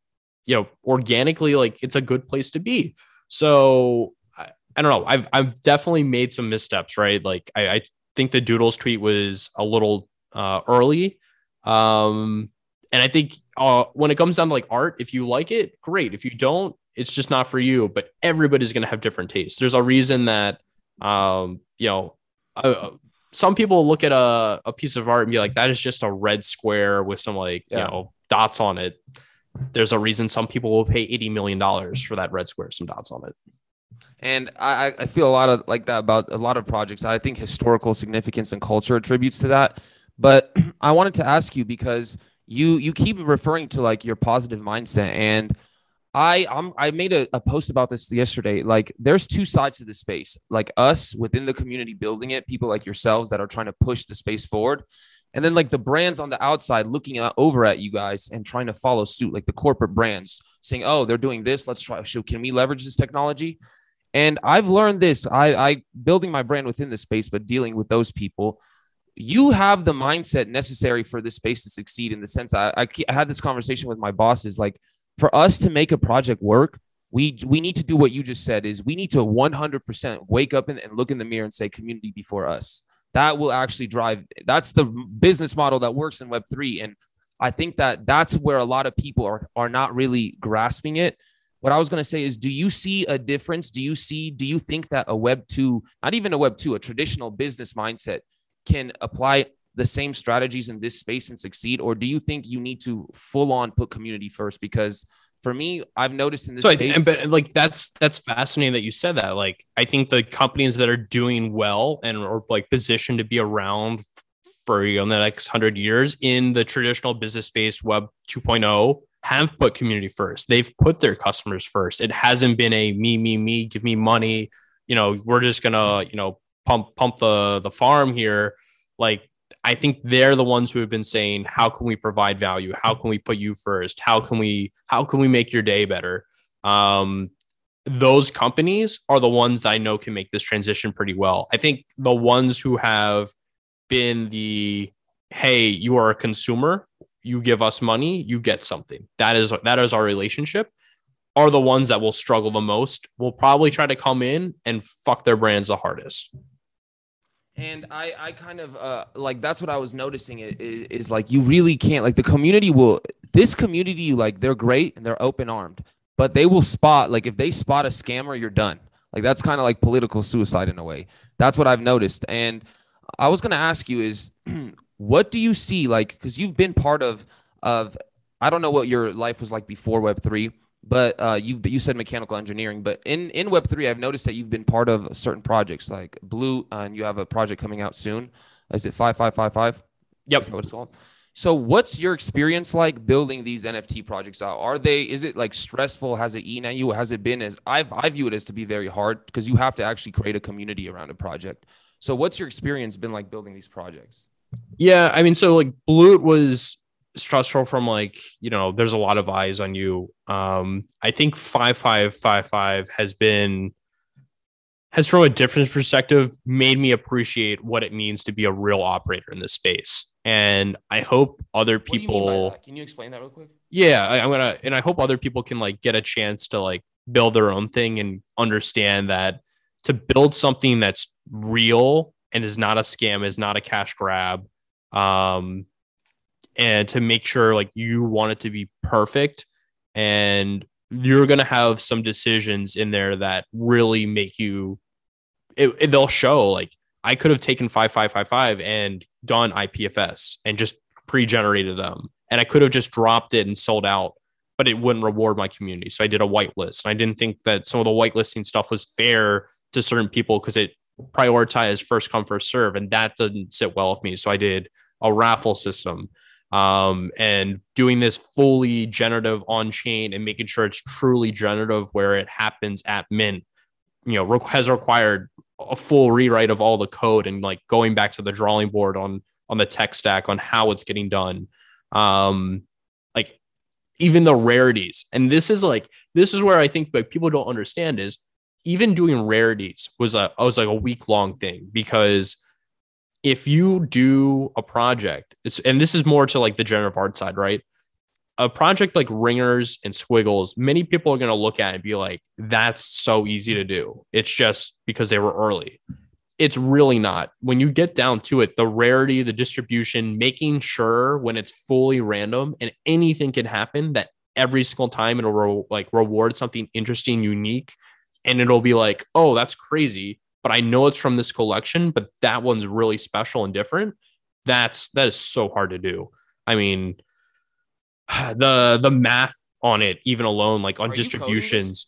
[SPEAKER 2] you know, organically like it's a good place to be. So I, I don't know. I've I've definitely made some missteps, right? Like I, I think the Doodles tweet was a little uh, early Um, and I think uh, when it comes down to like art, if you like it, great. If you don't, it's just not for you. But everybody's going to have different tastes. There's a reason that, um, you know, uh, some people look at a, a piece of art and be like, that is just a red square with some like, yeah. you know, dots on it. There's a reason some people will pay $80 million for that red square, some dots on it.
[SPEAKER 1] And I, I feel a lot of like that about a lot of projects. I think historical significance and culture attributes to that. But I wanted to ask you because you you keep referring to like your positive mindset and I I'm, I made a, a post about this yesterday. Like, there's two sides to the space. Like us within the community building it, people like yourselves that are trying to push the space forward, and then like the brands on the outside looking at, over at you guys and trying to follow suit. Like the corporate brands saying, "Oh, they're doing this. Let's try. So can we leverage this technology?" And I've learned this. I I building my brand within the space, but dealing with those people you have the mindset necessary for this space to succeed in the sense I, I, I had this conversation with my bosses like for us to make a project work we we need to do what you just said is we need to 100% wake up and, and look in the mirror and say community before us. That will actually drive that's the business model that works in web3 and i think that that's where a lot of people are are not really grasping it. What i was going to say is do you see a difference? Do you see do you think that a web 2 not even a web 2 a traditional business mindset can apply the same strategies in this space and succeed or do you think you need to full on put community first? Because for me i've noticed in this so space,
[SPEAKER 2] think, but like that's that's fascinating that you said that. Like i think the companies that are doing well and are like positioned to be around for you know the next 100 years in the traditional business space web 2.0 have put community first. They've put their customers first. It hasn't been a me me me give me money you know we're just gonna you know pump pump the the farm here like i think they're the ones who have been saying how can we provide value? How can we put you first? How can we how can we make your day better? Um those companies are the ones that i know can make this transition pretty well. I think the ones who have been the hey you are a consumer you give us money you get something. That is that is our relationship are the ones that will struggle the most will probably try to come in and fuck their brands the hardest
[SPEAKER 1] and I, I kind of uh, like that's what I was noticing is, is like you really can't like the community will this community like they're great and they're open armed, but they will spot like if they spot a scammer, you're done. Like that's kind of like political suicide in a way. That's what I've noticed. And I was gonna ask you is what do you see like because you've been part of of I don't know what your life was like before Web three, but uh, you you said mechanical engineering. But in in Web three, I've noticed that you've been part of certain projects like Blue, uh, and you have a project coming out soon. Is it five five five five?
[SPEAKER 2] Yep.
[SPEAKER 1] what it's called. So, what's your experience like building these NFT projects out? Are they? Is it like stressful? Has it eaten at you? Has it been as I've I view it as to be very hard because you have to actually create a community around a project. So, what's your experience been like building these projects?
[SPEAKER 2] Yeah, I mean, so like Blue was stressful from like you know there's a lot of eyes on you. Um i think 5555 has been has from a different perspective made me appreciate what it means to be a real operator in this space. And i hope other people
[SPEAKER 1] can you explain that real quick?
[SPEAKER 2] Yeah I, i'm gonna and i hope other people can like get a chance to like build their own thing and understand that to build something that's real and is not a scam is not a cash grab um and to make sure like you want it to be perfect and you're going to have some decisions in there that really make you it, it, they'll show like i could have taken 5555 and done ipfs and just pre-generated them and i could have just dropped it and sold out but it wouldn't reward my community. So i did a whitelist and i didn't think that some of the whitelisting stuff was fair to certain people because it prioritized first come first serve and that doesn't sit well with me. So i did a raffle system um, and doing this fully generative on chain and making sure it's truly generative where it happens at mint, you know, has required a full rewrite of all the code and like going back to the drawing board on on the tech stack on how it's getting done. Um, like even the rarities, and this is like this is where I think like people don't understand is even doing rarities was a was like a week long thing because if you do a project, and this is more to like the generative art side, right? A project like ringers and squiggles, many people are going to look at it and be like, that's so easy to do. It's just because they were early. it's really not. When you get down to it, the rarity, the distribution, making sure when it's fully random and anything can happen that every single time it'll re- like reward something interesting, unique, and it'll be like, oh, that's crazy, but I know it's from this collection, but that one's really special and different. That's that is so hard to do. I mean, the the math on it, even alone, like on
[SPEAKER 1] Are you
[SPEAKER 2] distributions.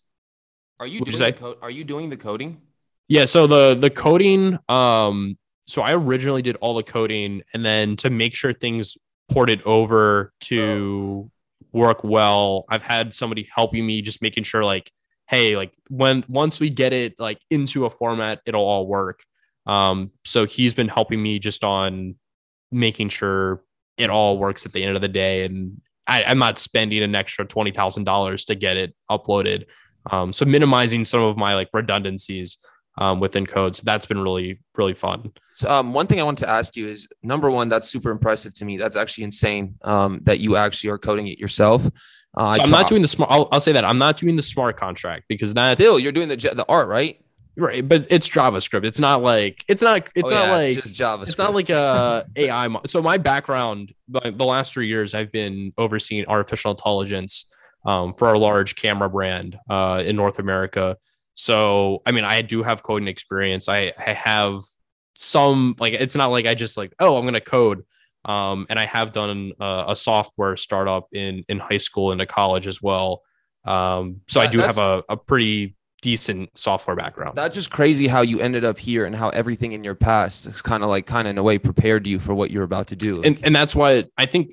[SPEAKER 1] Are you doing
[SPEAKER 2] you
[SPEAKER 1] the co- Are you doing the coding?
[SPEAKER 2] Yeah, so the the coding um so I originally did all the coding and then to make sure things ported over to work well, I've had somebody helping me just making sure like hey, like when once we get it like into a format, it'll all work. Um so he's been helping me just on making sure it all works at the end of the day and I, I'm not spending an extra twenty thousand dollars to get it uploaded. Um, so minimizing some of my like redundancies um, within codes. That's been really, really fun.
[SPEAKER 1] So, um, one thing I want to ask you is number one, that's super impressive to me. That's actually insane um, that you actually are coding it yourself. Uh,
[SPEAKER 2] So I'm not doing the smart. I'll, I'll say that I'm not doing the smart contract because that's
[SPEAKER 1] still you're doing the the art, right?
[SPEAKER 2] right. But it's JavaScript. It's not like it's not. It's
[SPEAKER 1] Oh,
[SPEAKER 2] not
[SPEAKER 1] yeah,
[SPEAKER 2] like
[SPEAKER 1] it's just JavaScript.
[SPEAKER 2] it's not like a AI. mo- So my background, the last three years, I've been overseeing artificial intelligence um, for our large camera brand uh, in North America. So I mean, I do have coding experience. I I have some like it's not like I just like oh I'm gonna code. Um, and I have done uh, a software startup in in high school and a college as well. Um, so I do
[SPEAKER 1] that's-
[SPEAKER 2] have a, a pretty decent software background.
[SPEAKER 1] That's just crazy how you ended up here and how everything in your past is kind of like kind of in a way prepared you for what you're about to do.
[SPEAKER 2] and and that's why I think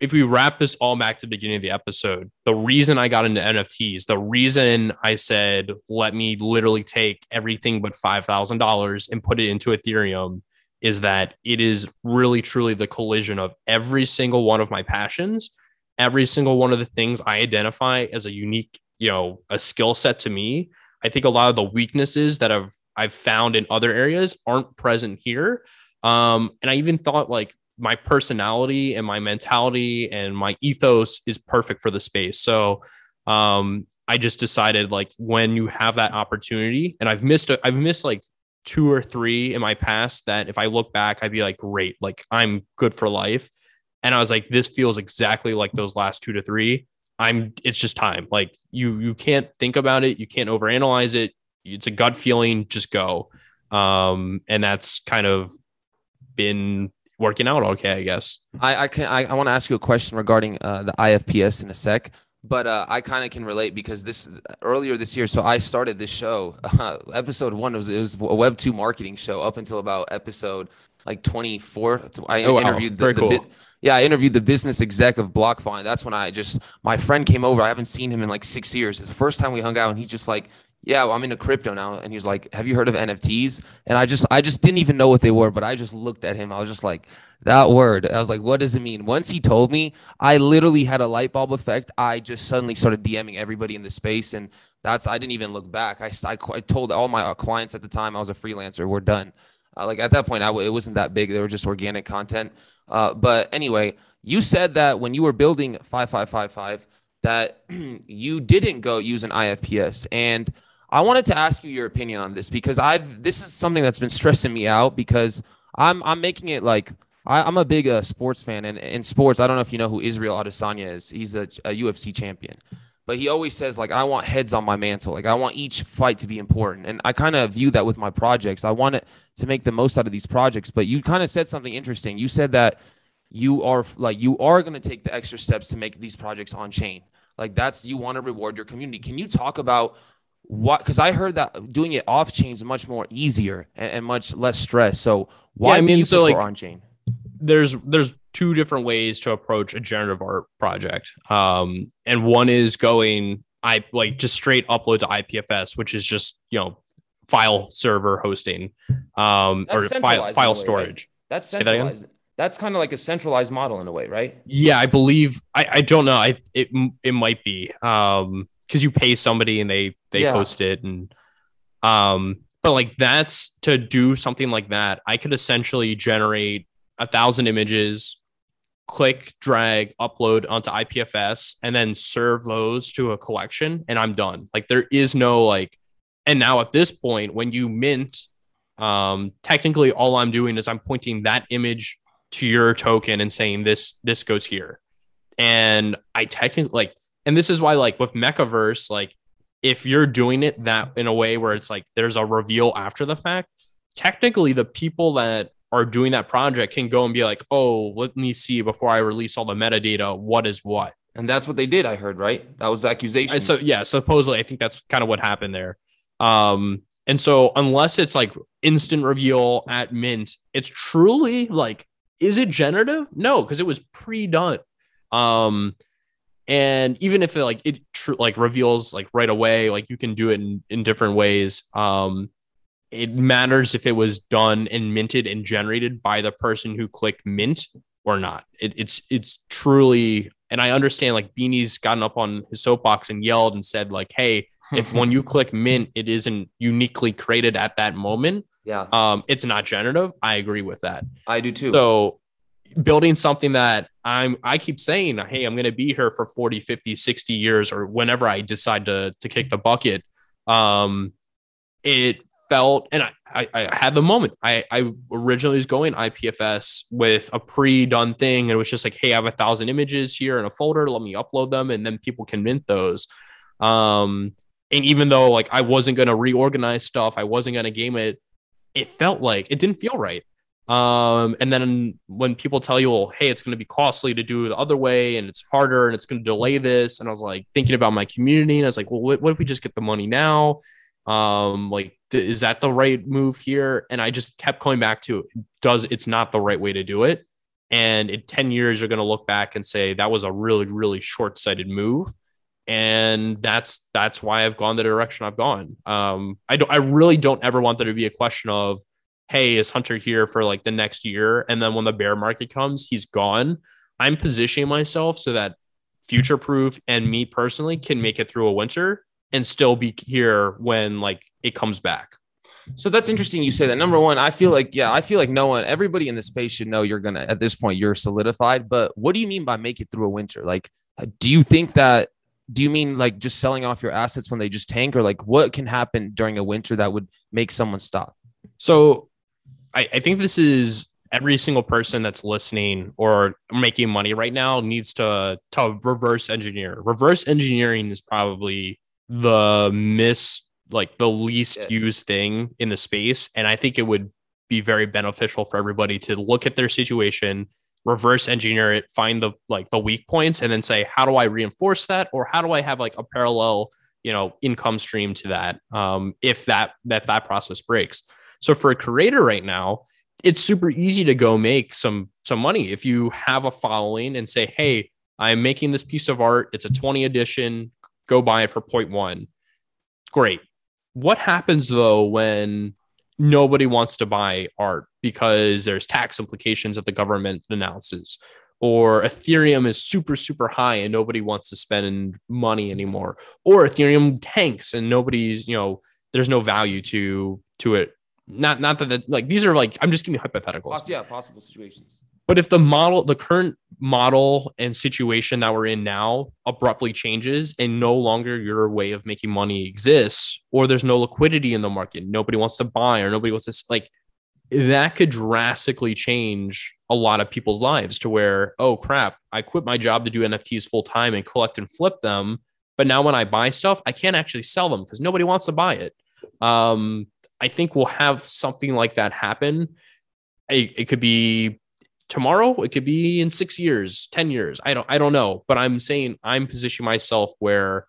[SPEAKER 2] if we wrap this all back to the beginning of the episode, the reason I got into NFTs, the reason I said let me literally take everything but five thousand dollars and put it into Ethereum is that it is really truly the collision of every single one of my passions, every single one of the things I identify as a unique, you know, a skill set to me. I think a lot of the weaknesses that I've I've found in other areas aren't present here. Um, and I even thought like my personality and my mentality and my ethos is perfect for the space. So um, I just decided like when you have that opportunity, and I've missed a, I've missed like two or three in my past that if I look back, I'd be like, great, like I'm good for life. And I was like, this feels exactly like those last two to three. I'm it's just time. Like you you can't think about it, you can't overanalyze it. It's a gut feeling, just go. Um, and that's kind of been working out okay, I guess.
[SPEAKER 1] I I can I, I want to ask you a question regarding uh, the IFPS in a sec, but uh, I kind of can relate because this earlier this year. So I started this show. Uh, episode one was it was a Web two marketing show up until about episode like twenty four. I
[SPEAKER 2] Oh, wow.
[SPEAKER 1] interviewed the,
[SPEAKER 2] Very
[SPEAKER 1] the
[SPEAKER 2] cool.
[SPEAKER 1] bit- yeah, I interviewed the business exec of BlockFi. That's when I just my friend came over. I haven't seen him in like six years. It's the first time we hung out, and he's just like, "Yeah, well, I'm into crypto now." And he's like, "Have you heard of NFTs?" And I just I just didn't even know what they were, but I just looked at him. I was just like, "That word." I was like, "What does it mean?" Once he told me, I literally had a light bulb effect. I just suddenly started DMing everybody in the space, and that's I didn't even look back. I I, I told all my uh, clients at the time I was a freelancer. We're done. Uh, like at that point, I it wasn't that big. They were just organic content. Uh, but anyway, you said that when you were building 5555, that you didn't go use an IFPS. And I wanted to ask you your opinion on this because I've this is something that's been stressing me out because I'm I'm making it like I, I'm a big uh, sports fan, and in sports, I don't know if you know who Israel Adesanya is. He's a, a UFC champion, but he always says like I want heads on my mantle. Like I want each fight to be important, and I kind of view that with my projects. I want it to make the most out of these projects. But you kind of said something interesting. You said that you are like you are going to take the extra steps to make these projects on chain. Like that's you want to reward your community. Can you talk about what? Because I heard that doing it off chain is much more easier and, and much less stress. So why
[SPEAKER 2] I
[SPEAKER 1] do
[SPEAKER 2] mean,
[SPEAKER 1] you
[SPEAKER 2] so, like,
[SPEAKER 1] on chain?
[SPEAKER 2] there's there's two different ways to approach a generative art project. Um, and one is going I like just straight upload to IPFS, which is just you know file server hosting, um,
[SPEAKER 1] That's
[SPEAKER 2] or
[SPEAKER 1] centralized
[SPEAKER 2] file
[SPEAKER 1] a way,
[SPEAKER 2] file
[SPEAKER 1] right?
[SPEAKER 2] storage.
[SPEAKER 1] That's
[SPEAKER 2] say that again?
[SPEAKER 1] centralized. That's kind of like a centralized model in a way, right?
[SPEAKER 2] Yeah, I believe I, I don't know. I it it might be um because you pay somebody and they they
[SPEAKER 1] Yeah.
[SPEAKER 2] host it and um but like that's to do something like that. I could essentially generate a thousand images, click, drag, upload onto IPFS, and then serve those to a collection, and I'm done. Like there is no like, and now at this point, when you mint Um, technically, all I'm doing is I'm pointing that image to your token and saying this this goes here. And I technically like, and this is why like with MekaVerse, like if you're doing it that in a way where it's like there's a reveal after the fact, technically the people that are doing that project can go and be like, oh, let me see before I release all the metadata, what is what.
[SPEAKER 1] And that's what they did, I heard, right? That was the accusation.
[SPEAKER 2] So yeah, supposedly I think that's kind of what happened there. Um, and so unless it's like instant reveal at mint, it's truly like, is it generative? No, because it was pre-done. Um, and even if it like it tr- like reveals like right away, like you can do it in, in different ways. Um, it matters if it was done and minted and generated by the person who clicked mint or not. It, it's it's truly, and I understand like Beanie's gotten up on his soapbox and yelled and said like, "Hey, if when you click mint, it isn't uniquely created at that moment,
[SPEAKER 1] yeah,
[SPEAKER 2] um, it's not generative." I agree with that.
[SPEAKER 1] I do too.
[SPEAKER 2] So building something that I'm I keep saying, "Hey, I'm going to be here for 40, 50, 60 years or whenever I decide to to kick the bucket." Um, it felt, and I, I, I, had the moment. I, I originally was going IPFS with a pre-done thing, and it was just like, hey, I have a thousand images here in a folder. Let me upload them, and then people can mint those. Um, and even though like I wasn't gonna reorganize stuff, I wasn't gonna game it. It felt like it didn't feel right. Um, and then when people tell you, well, hey, it's going to be costly to do the other way and it's harder and it's going to delay this. And I was like thinking about my community and I was like, well, what, what if we just get the money now? Um, like is that the right move here? And I just kept going back to does it's not the right way to do it. And in 10 years, you're going to look back and say that was a really, really short sighted move. And that's that's why I've gone the direction I've gone. Um, I don't I really don't ever want there to be a question of, hey, is Hunter here for like the next year? And then when the bear market comes, he's gone. I'm positioning myself so that future proof and me personally can make it through a winter and still be here when like it comes back.
[SPEAKER 1] So that's interesting you say that. Number one, I feel like, yeah, I feel like no one, everybody in the space should know you're going to, at this point, you're solidified. But what do you mean by make it through a winter? Like, do you think that, do you mean like just selling off your assets when they just tank or like what can happen during a winter that would make someone stop?
[SPEAKER 2] So I, I think this is every single person that's listening or making money right now needs to, to reverse engineer. Reverse engineering is probably the miss like the least yes. used thing in the space and i think it would be very beneficial for everybody to look at their situation reverse engineer it find the like the weak points and then say how do i reinforce that? Or how do i have like a parallel you know income stream to that um, if that that that process breaks? So for a creator right now it's super easy to go make some some money. If you have a following and say hey i'm making this piece of art. It's a 20 edition. Go buy it for 0.1. Great. What happens though when nobody wants to buy art because there's tax implications that the government announces? Or Ethereum is super, super high and nobody wants to spend money anymore. Or Ethereum tanks and nobody's, you know, there's no value to to it. Not not that the, like these are like I'm just giving hypotheticals.
[SPEAKER 1] Yeah, possible situations.
[SPEAKER 2] But if the model, the current model and situation that we're in now abruptly changes and no longer your way of making money exists, or there's no liquidity in the market, nobody wants to buy or nobody wants to like that could drastically change a lot of people's lives to where, oh crap, I quit my job to do NFTs full time and collect and flip them. But now when I buy stuff, I can't actually sell them because nobody wants to buy it. Um, I think we'll have something like that happen. It, it could be tomorrow it could be in six years 10 years i don't i don't know. But i'm saying i'm positioning myself where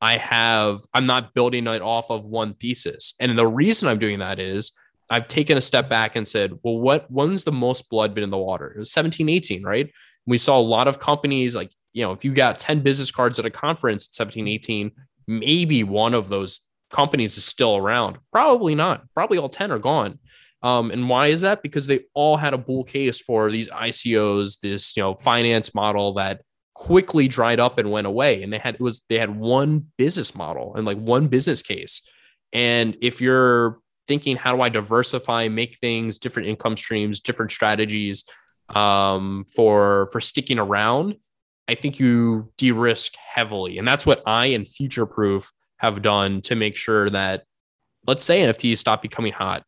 [SPEAKER 2] i have i'm not building it off of one thesis. And the reason i'm doing that is i've taken a step back and said well what when's the most blood been in the water? It was 17 18 right? We saw a lot of companies like you know if you got 10 business cards at a conference at 17 18 maybe one of those companies is still around. Probably not. Probably all 10 are gone um, and why is that? Because they all had a bull case for these ICOs, this you know finance model that quickly dried up and went away. And they had it was they had one business model and like one business case. And if you're thinking, how do I diversify, make things different income streams, different strategies um, for for sticking around, I think you de-risk heavily. And that's what I and Future Proof have done to make sure that let's say NFTs stop becoming hot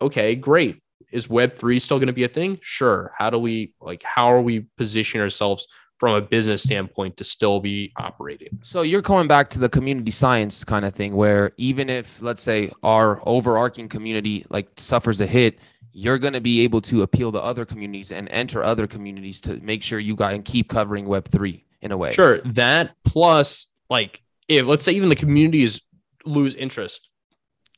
[SPEAKER 2] okay, great. Is Web3 still going to be a thing? Sure. How do we like, how are we positioning ourselves from a business standpoint to still be operating?
[SPEAKER 1] So you're going back to the community science kind of thing where even if, let's say, our overarching community like suffers a hit, you're going to be able to appeal to other communities and enter other communities to make sure you got and keep covering Web3 in a way.
[SPEAKER 2] Sure. That plus, like, if let's say even the communities lose interest,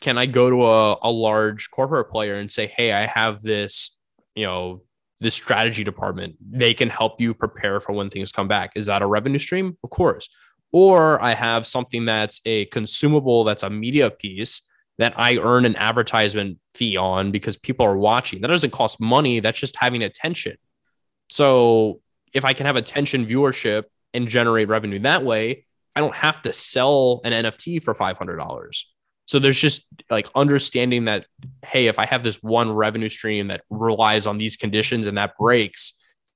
[SPEAKER 2] can I go to a, a large corporate player and say, hey, I have this, you know, this strategy department. They can help you prepare for when things come back. Is that a revenue stream? Of course. Or I have something that's a consumable, that's a media piece that I earn an advertisement fee on because people are watching. That doesn't cost money. That's just having attention. So if I can have attention viewership and generate revenue that way, I don't have to sell an NFT for $500. So there's just like understanding that, hey, if I have this one revenue stream that relies on these conditions and that breaks,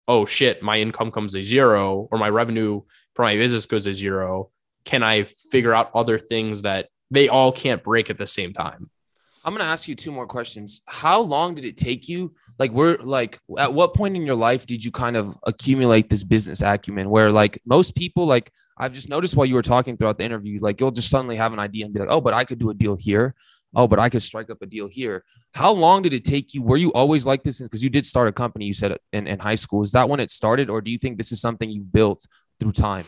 [SPEAKER 2] oh shit, my income comes to zero or my revenue for my business goes to zero. Can I figure out other things that they all can't break at the same time.
[SPEAKER 1] I'm going to ask you two more questions. How long did it take you? Like, we're like, at what point in your life did you kind of accumulate this business acumen where, like, most people, like, I've just noticed while you were talking throughout the interview, like, you'll just suddenly have an idea and be like, oh, but I could do a deal here. Oh, but I could strike up a deal here. How long did it take you? Were you always like this? Because you did start a company, you said in, in high school. Is that when it started, or do you think this is something you built through time?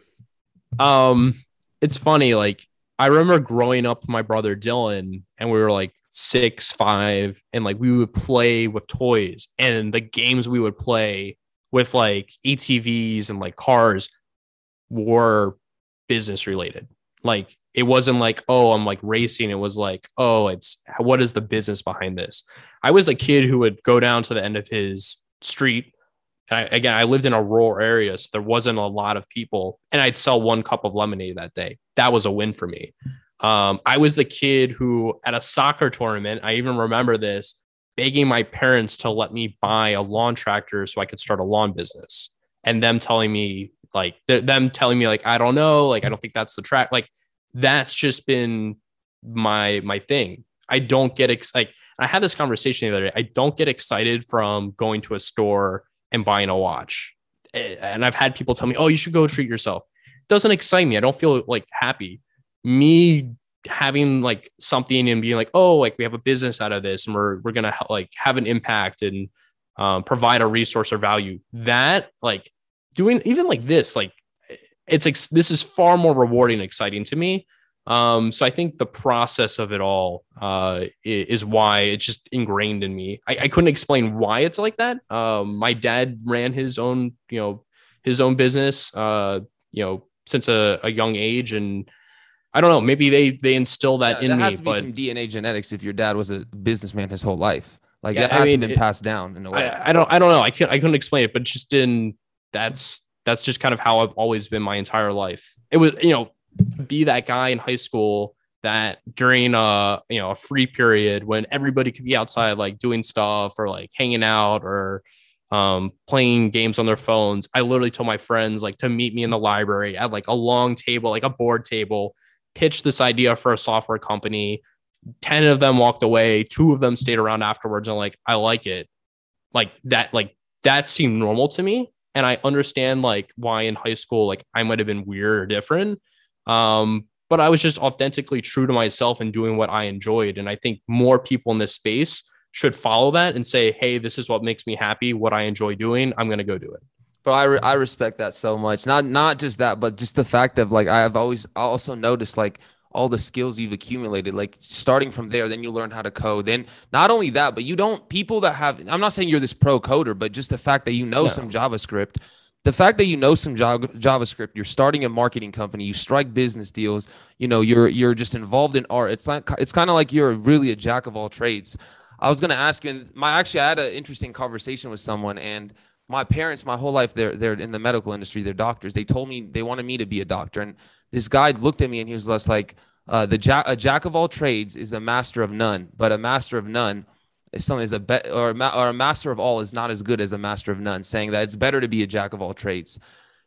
[SPEAKER 2] Um, it's funny, like, I remember growing up my brother Dylan, and we were like six, five, and like we would play with toys, and the games we would play with like ATVs and like cars were business related. Like it wasn't like, oh, I'm like racing. It was like, oh, it's what is the business behind this? I was a kid who would go down to the end of his street I, again, I lived in a rural area, so there wasn't a lot of people, and I'd sell one cup of lemonade that day. That was a win for me. Um, I was the kid who, at a soccer tournament, I even remember this, begging my parents to let me buy a lawn tractor so I could start a lawn business, and them telling me like them telling me like I don't know, like I don't think that's the track. Like that's just been my my thing. I don't get ex- like I had this conversation the other day. I don't get excited from going to a store and buying a watch. And I've had people tell me, "Oh, you should go treat yourself." It doesn't excite me. I don't feel like happy. Me having like something and being like, "Oh, like we have a business out of this, and we're we're gonna like have an impact and um, provide a resource or value." That like doing even like this, like it's like this is far more rewarding, and exciting to me um, so I think the process of it all uh, is why it's just ingrained in me. I, I couldn't explain why it's like that. Um, my dad ran his own, you know, his own business, uh, you know, since a, a young age, and I don't know, maybe they they instill that yeah, in
[SPEAKER 1] me.
[SPEAKER 2] Has
[SPEAKER 1] to be but some DNA genetics if your dad was a businessman his whole life. Like yeah, that hasn't I mean, been it, passed down in a way.
[SPEAKER 2] I, I, don't I don't know. I can't I couldn't explain it, but just in that's that's just kind of how I've always been my entire life. It was, you know, be that guy in high school that during a you know a free period when everybody could be outside like doing stuff or like hanging out or um, playing games on their phones i literally told my friends like to meet me in the library at like a long table like a board table pitch this idea for a software company. 10 of them walked away two of them stayed around afterwards and like i like it. Like that like that seemed normal to me and i understand like why in high school like i might have been weird or different um, but I was just authentically true to myself and doing what I enjoyed. And I think more people in this space should follow that and say, hey, this is what makes me happy, what I enjoy doing. I'm going to go do it.
[SPEAKER 1] But I, re- I respect that so much. Not not just that, but just the fact of like I've always also noticed like all the skills you've accumulated, like starting from there, then you learn how to code. Then not only that, but you don't people that have I'm not saying you're this pro coder, but just the fact that you know no. some JavaScript the fact that you know some JavaScript, you're starting a marketing company, you strike business deals, you know, you're you're just involved in art. It's like it's kind of like you're really a jack of all trades. I was gonna ask you, and my actually I had an interesting conversation with someone, and my parents, my whole life, they're they're in the medical industry, they're doctors. They told me they wanted me to be a doctor, and this guy looked at me and he was just like, uh, "The jack a jack of all trades is a master of none, but a master of none." is something is a bet or a, or a master of all is not as good as a master of none, saying that it's better to be a jack of all trades.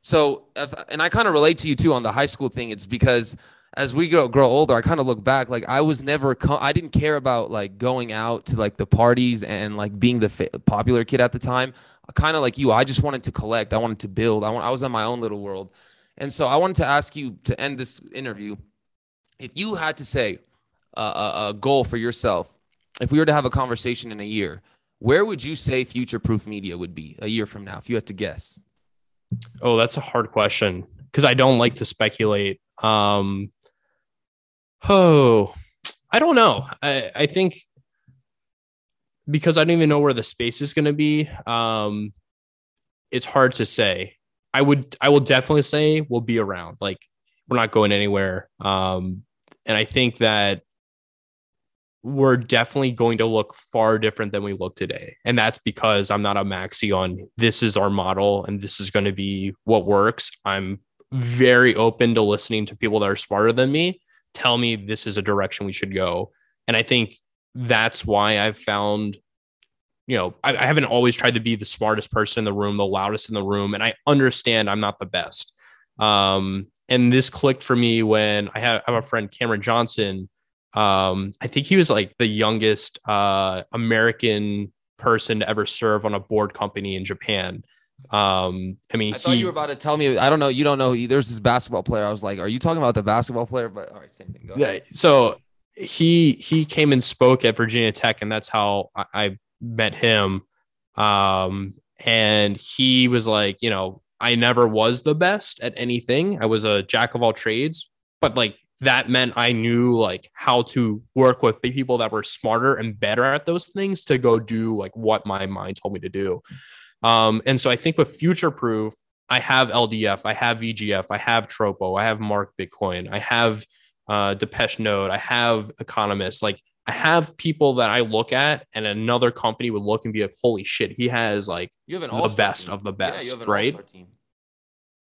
[SPEAKER 1] So, if, and I kind of relate to you too on the high school thing. It's because as we grow grow older, I kind of look back. Like I was never, co- I didn't care about like going out to like the parties and like being the fa- popular kid at the time. Kind of like you, I just wanted to collect. I wanted to build. I want. I was in my own little world, and so I wanted to ask you to end this interview. If you had to say a, a, a goal for yourself, if we were to have a conversation in a year, where would you say future proof media would be a year from now? If you had to guess.
[SPEAKER 2] Oh, that's a hard question because I don't like to speculate. Um, oh, I don't know. I, I think because I don't even know where the space is going to be. Um, it's hard to say. I would, I will definitely say we'll be around. Like we're not going anywhere. Um, and I think that we're definitely going to look far different than we look today. And that's because I'm not a maxi on this is our model and this is going to be what works. I'm very open to listening to people that are smarter than me tell me this is a direction we should go. And I think that's why I've found, you know, I, I haven't always tried to be the smartest person in the room, the loudest in the room. And I understand I'm not the best. Um, and this clicked for me when I have, I have a friend, Cameron Johnson. Um, I think he was like the youngest uh, American person to ever serve on a board company in Japan. Um, I mean,
[SPEAKER 1] I thought
[SPEAKER 2] he,
[SPEAKER 1] you were about to tell me. I don't know. You don't know. There's this basketball player. I was like, are you talking about the basketball player? But all right, same thing. Go
[SPEAKER 2] yeah. So he he came and spoke at Virginia Tech, and that's how I, I met him. Um, and he was like, you know, I never was the best at anything. I was a jack of all trades, but like that meant I knew like how to work with people that were smarter and better at those things to go do like what my mind told me to do. Um, and so I think with future proof, I have LDF, I have VGF, I have Tropo, I have Mark Bitcoin, I have uh, Depeche Note, I have economists. Like I have people that I look at, and another company would look and be like, "Holy shit, he has like
[SPEAKER 1] you have an
[SPEAKER 2] the best
[SPEAKER 1] team.
[SPEAKER 2] of the best,
[SPEAKER 1] yeah,
[SPEAKER 2] right?"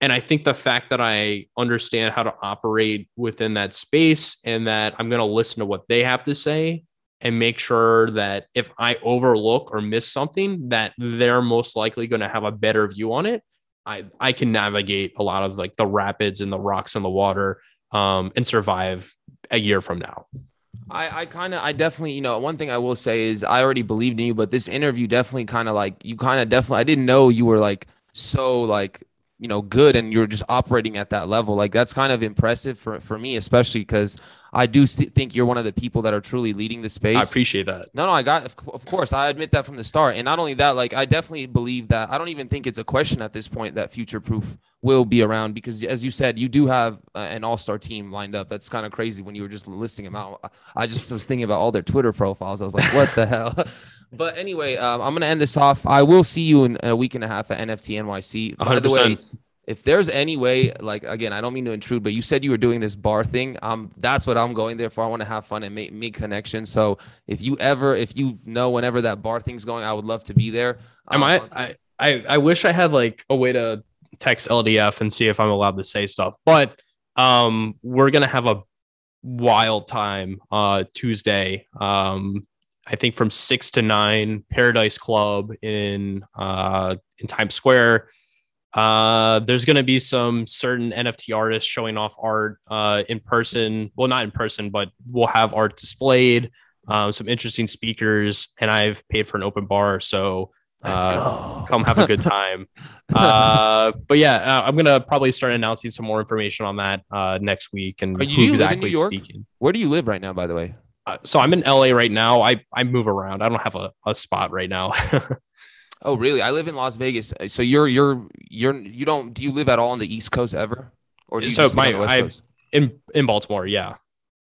[SPEAKER 2] And I think the fact that I understand how to operate within that space and that I'm going to listen to what they have to say and make sure that if I overlook or miss something, that they're most likely going to have a better view on it. I, I can navigate a lot of like the rapids and the rocks in the water um, and survive a year from now.
[SPEAKER 1] I, I kind of, I definitely, you know, one thing I will say is I already believed in you, but this interview definitely kind of like, you kind of definitely, I didn't know you were like so like you know good and you're just operating at that level like that's kind of impressive for for me especially because i do st- think you're one of the people that are truly leading the space.
[SPEAKER 2] i appreciate that.
[SPEAKER 1] No no i got of, of course i admit that from the start. And not only that like i definitely believe that i don't even think it's a question at this point that future proof will be around because as you said you do have uh, an all-star team lined up. That's kind of crazy when you were just listing them out. I just was thinking about all their twitter profiles. I was like what the hell? But anyway um, i'm gonna end this off. I will see you in a week and a half at nft nyc
[SPEAKER 2] 100%.
[SPEAKER 1] by the way if there's any way, like again, I don't mean to intrude, but you said you were doing this bar thing. Um, that's what I'm going there for. I want to have fun and make make connections. So if you ever, if you know whenever that bar thing's going, I would love to be there.
[SPEAKER 2] Um, Am I, I? I I wish I had like a way to text LDF and see if I'm allowed to say stuff, but um, we're gonna have a wild time uh Tuesday. Um, I think from six to nine, Paradise Club in uh in Times Square. Uh, there's going to be some certain NFT artists showing off art uh, in person. Well, not in person, but we'll have art displayed. Um, some interesting speakers, and I've paid for an open bar, so uh, come have a good time. uh, but yeah, uh, I'm gonna probably start announcing some more information on that uh, next week and
[SPEAKER 1] Are you,
[SPEAKER 2] who exactly speaking.
[SPEAKER 1] Where do you live right now, by the way?
[SPEAKER 2] Uh, so I'm in LA right now. I I move around. I don't have a, a spot right now.
[SPEAKER 1] Oh, really? I live in Las Vegas. So you're you're you're you don't do you live at all on the East Coast ever,
[SPEAKER 2] or do you so my I in in Baltimore? Yeah.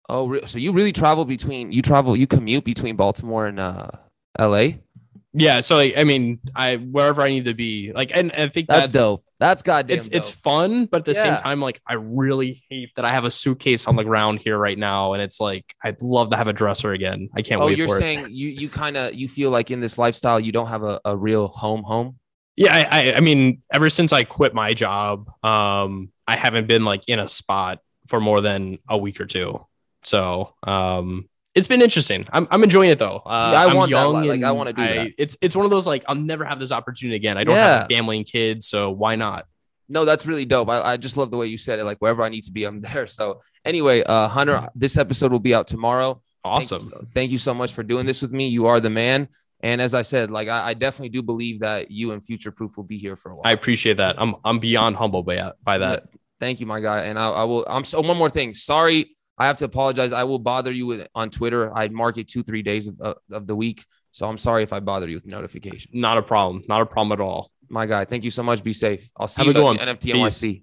[SPEAKER 1] Oh, so you really travel between you travel you commute between Baltimore and uh, L.A.
[SPEAKER 2] Yeah, so like, I mean, I wherever I need to be, like, and, and I think
[SPEAKER 1] that's, that's, dope. That's goddamn.
[SPEAKER 2] It's dope. it's fun, but at the yeah. same time, like, I really hate that I have a suitcase on the ground here right now, and it's like I'd love to have a dresser again. I can't
[SPEAKER 1] oh,
[SPEAKER 2] wait.
[SPEAKER 1] you're
[SPEAKER 2] for
[SPEAKER 1] saying
[SPEAKER 2] it.
[SPEAKER 1] you you kind of you feel like in this lifestyle you don't have a, a real home home.
[SPEAKER 2] Yeah, I, I I mean, ever since I quit my job, um, I haven't been like in a spot for more than a week or two. So, um, it's been interesting. I'm, I'm enjoying it though. Uh,
[SPEAKER 1] I
[SPEAKER 2] am
[SPEAKER 1] want
[SPEAKER 2] young
[SPEAKER 1] that. Like I want to do
[SPEAKER 2] I,
[SPEAKER 1] that.
[SPEAKER 2] It's it's one of those like I'll never have this opportunity again. I don't
[SPEAKER 1] Yeah.
[SPEAKER 2] have a family and kids, so why not?
[SPEAKER 1] No, that's really dope. I, I just love the way you said it. Like wherever I need to be, I'm there. So anyway, uh, Hunter, this episode will be out tomorrow.
[SPEAKER 2] Awesome.
[SPEAKER 1] Thank you, thank you so much for doing this with me. You are the man. And as I said, like I, I definitely do believe that you and Future Proof will be here for a while.
[SPEAKER 2] I appreciate that. I'm I'm beyond humble by by that.
[SPEAKER 1] Thank you, my guy. And I, I will. I'm so one more thing. Sorry, I have to apologize. I will bother you with on Twitter. I mark it two three days of, uh, of the week. So I'm sorry if I bother you with notifications.
[SPEAKER 2] Not a problem. Not a problem at all.
[SPEAKER 1] My guy. Thank you so much. Be safe. I'll see
[SPEAKER 2] Have
[SPEAKER 1] you at
[SPEAKER 2] one.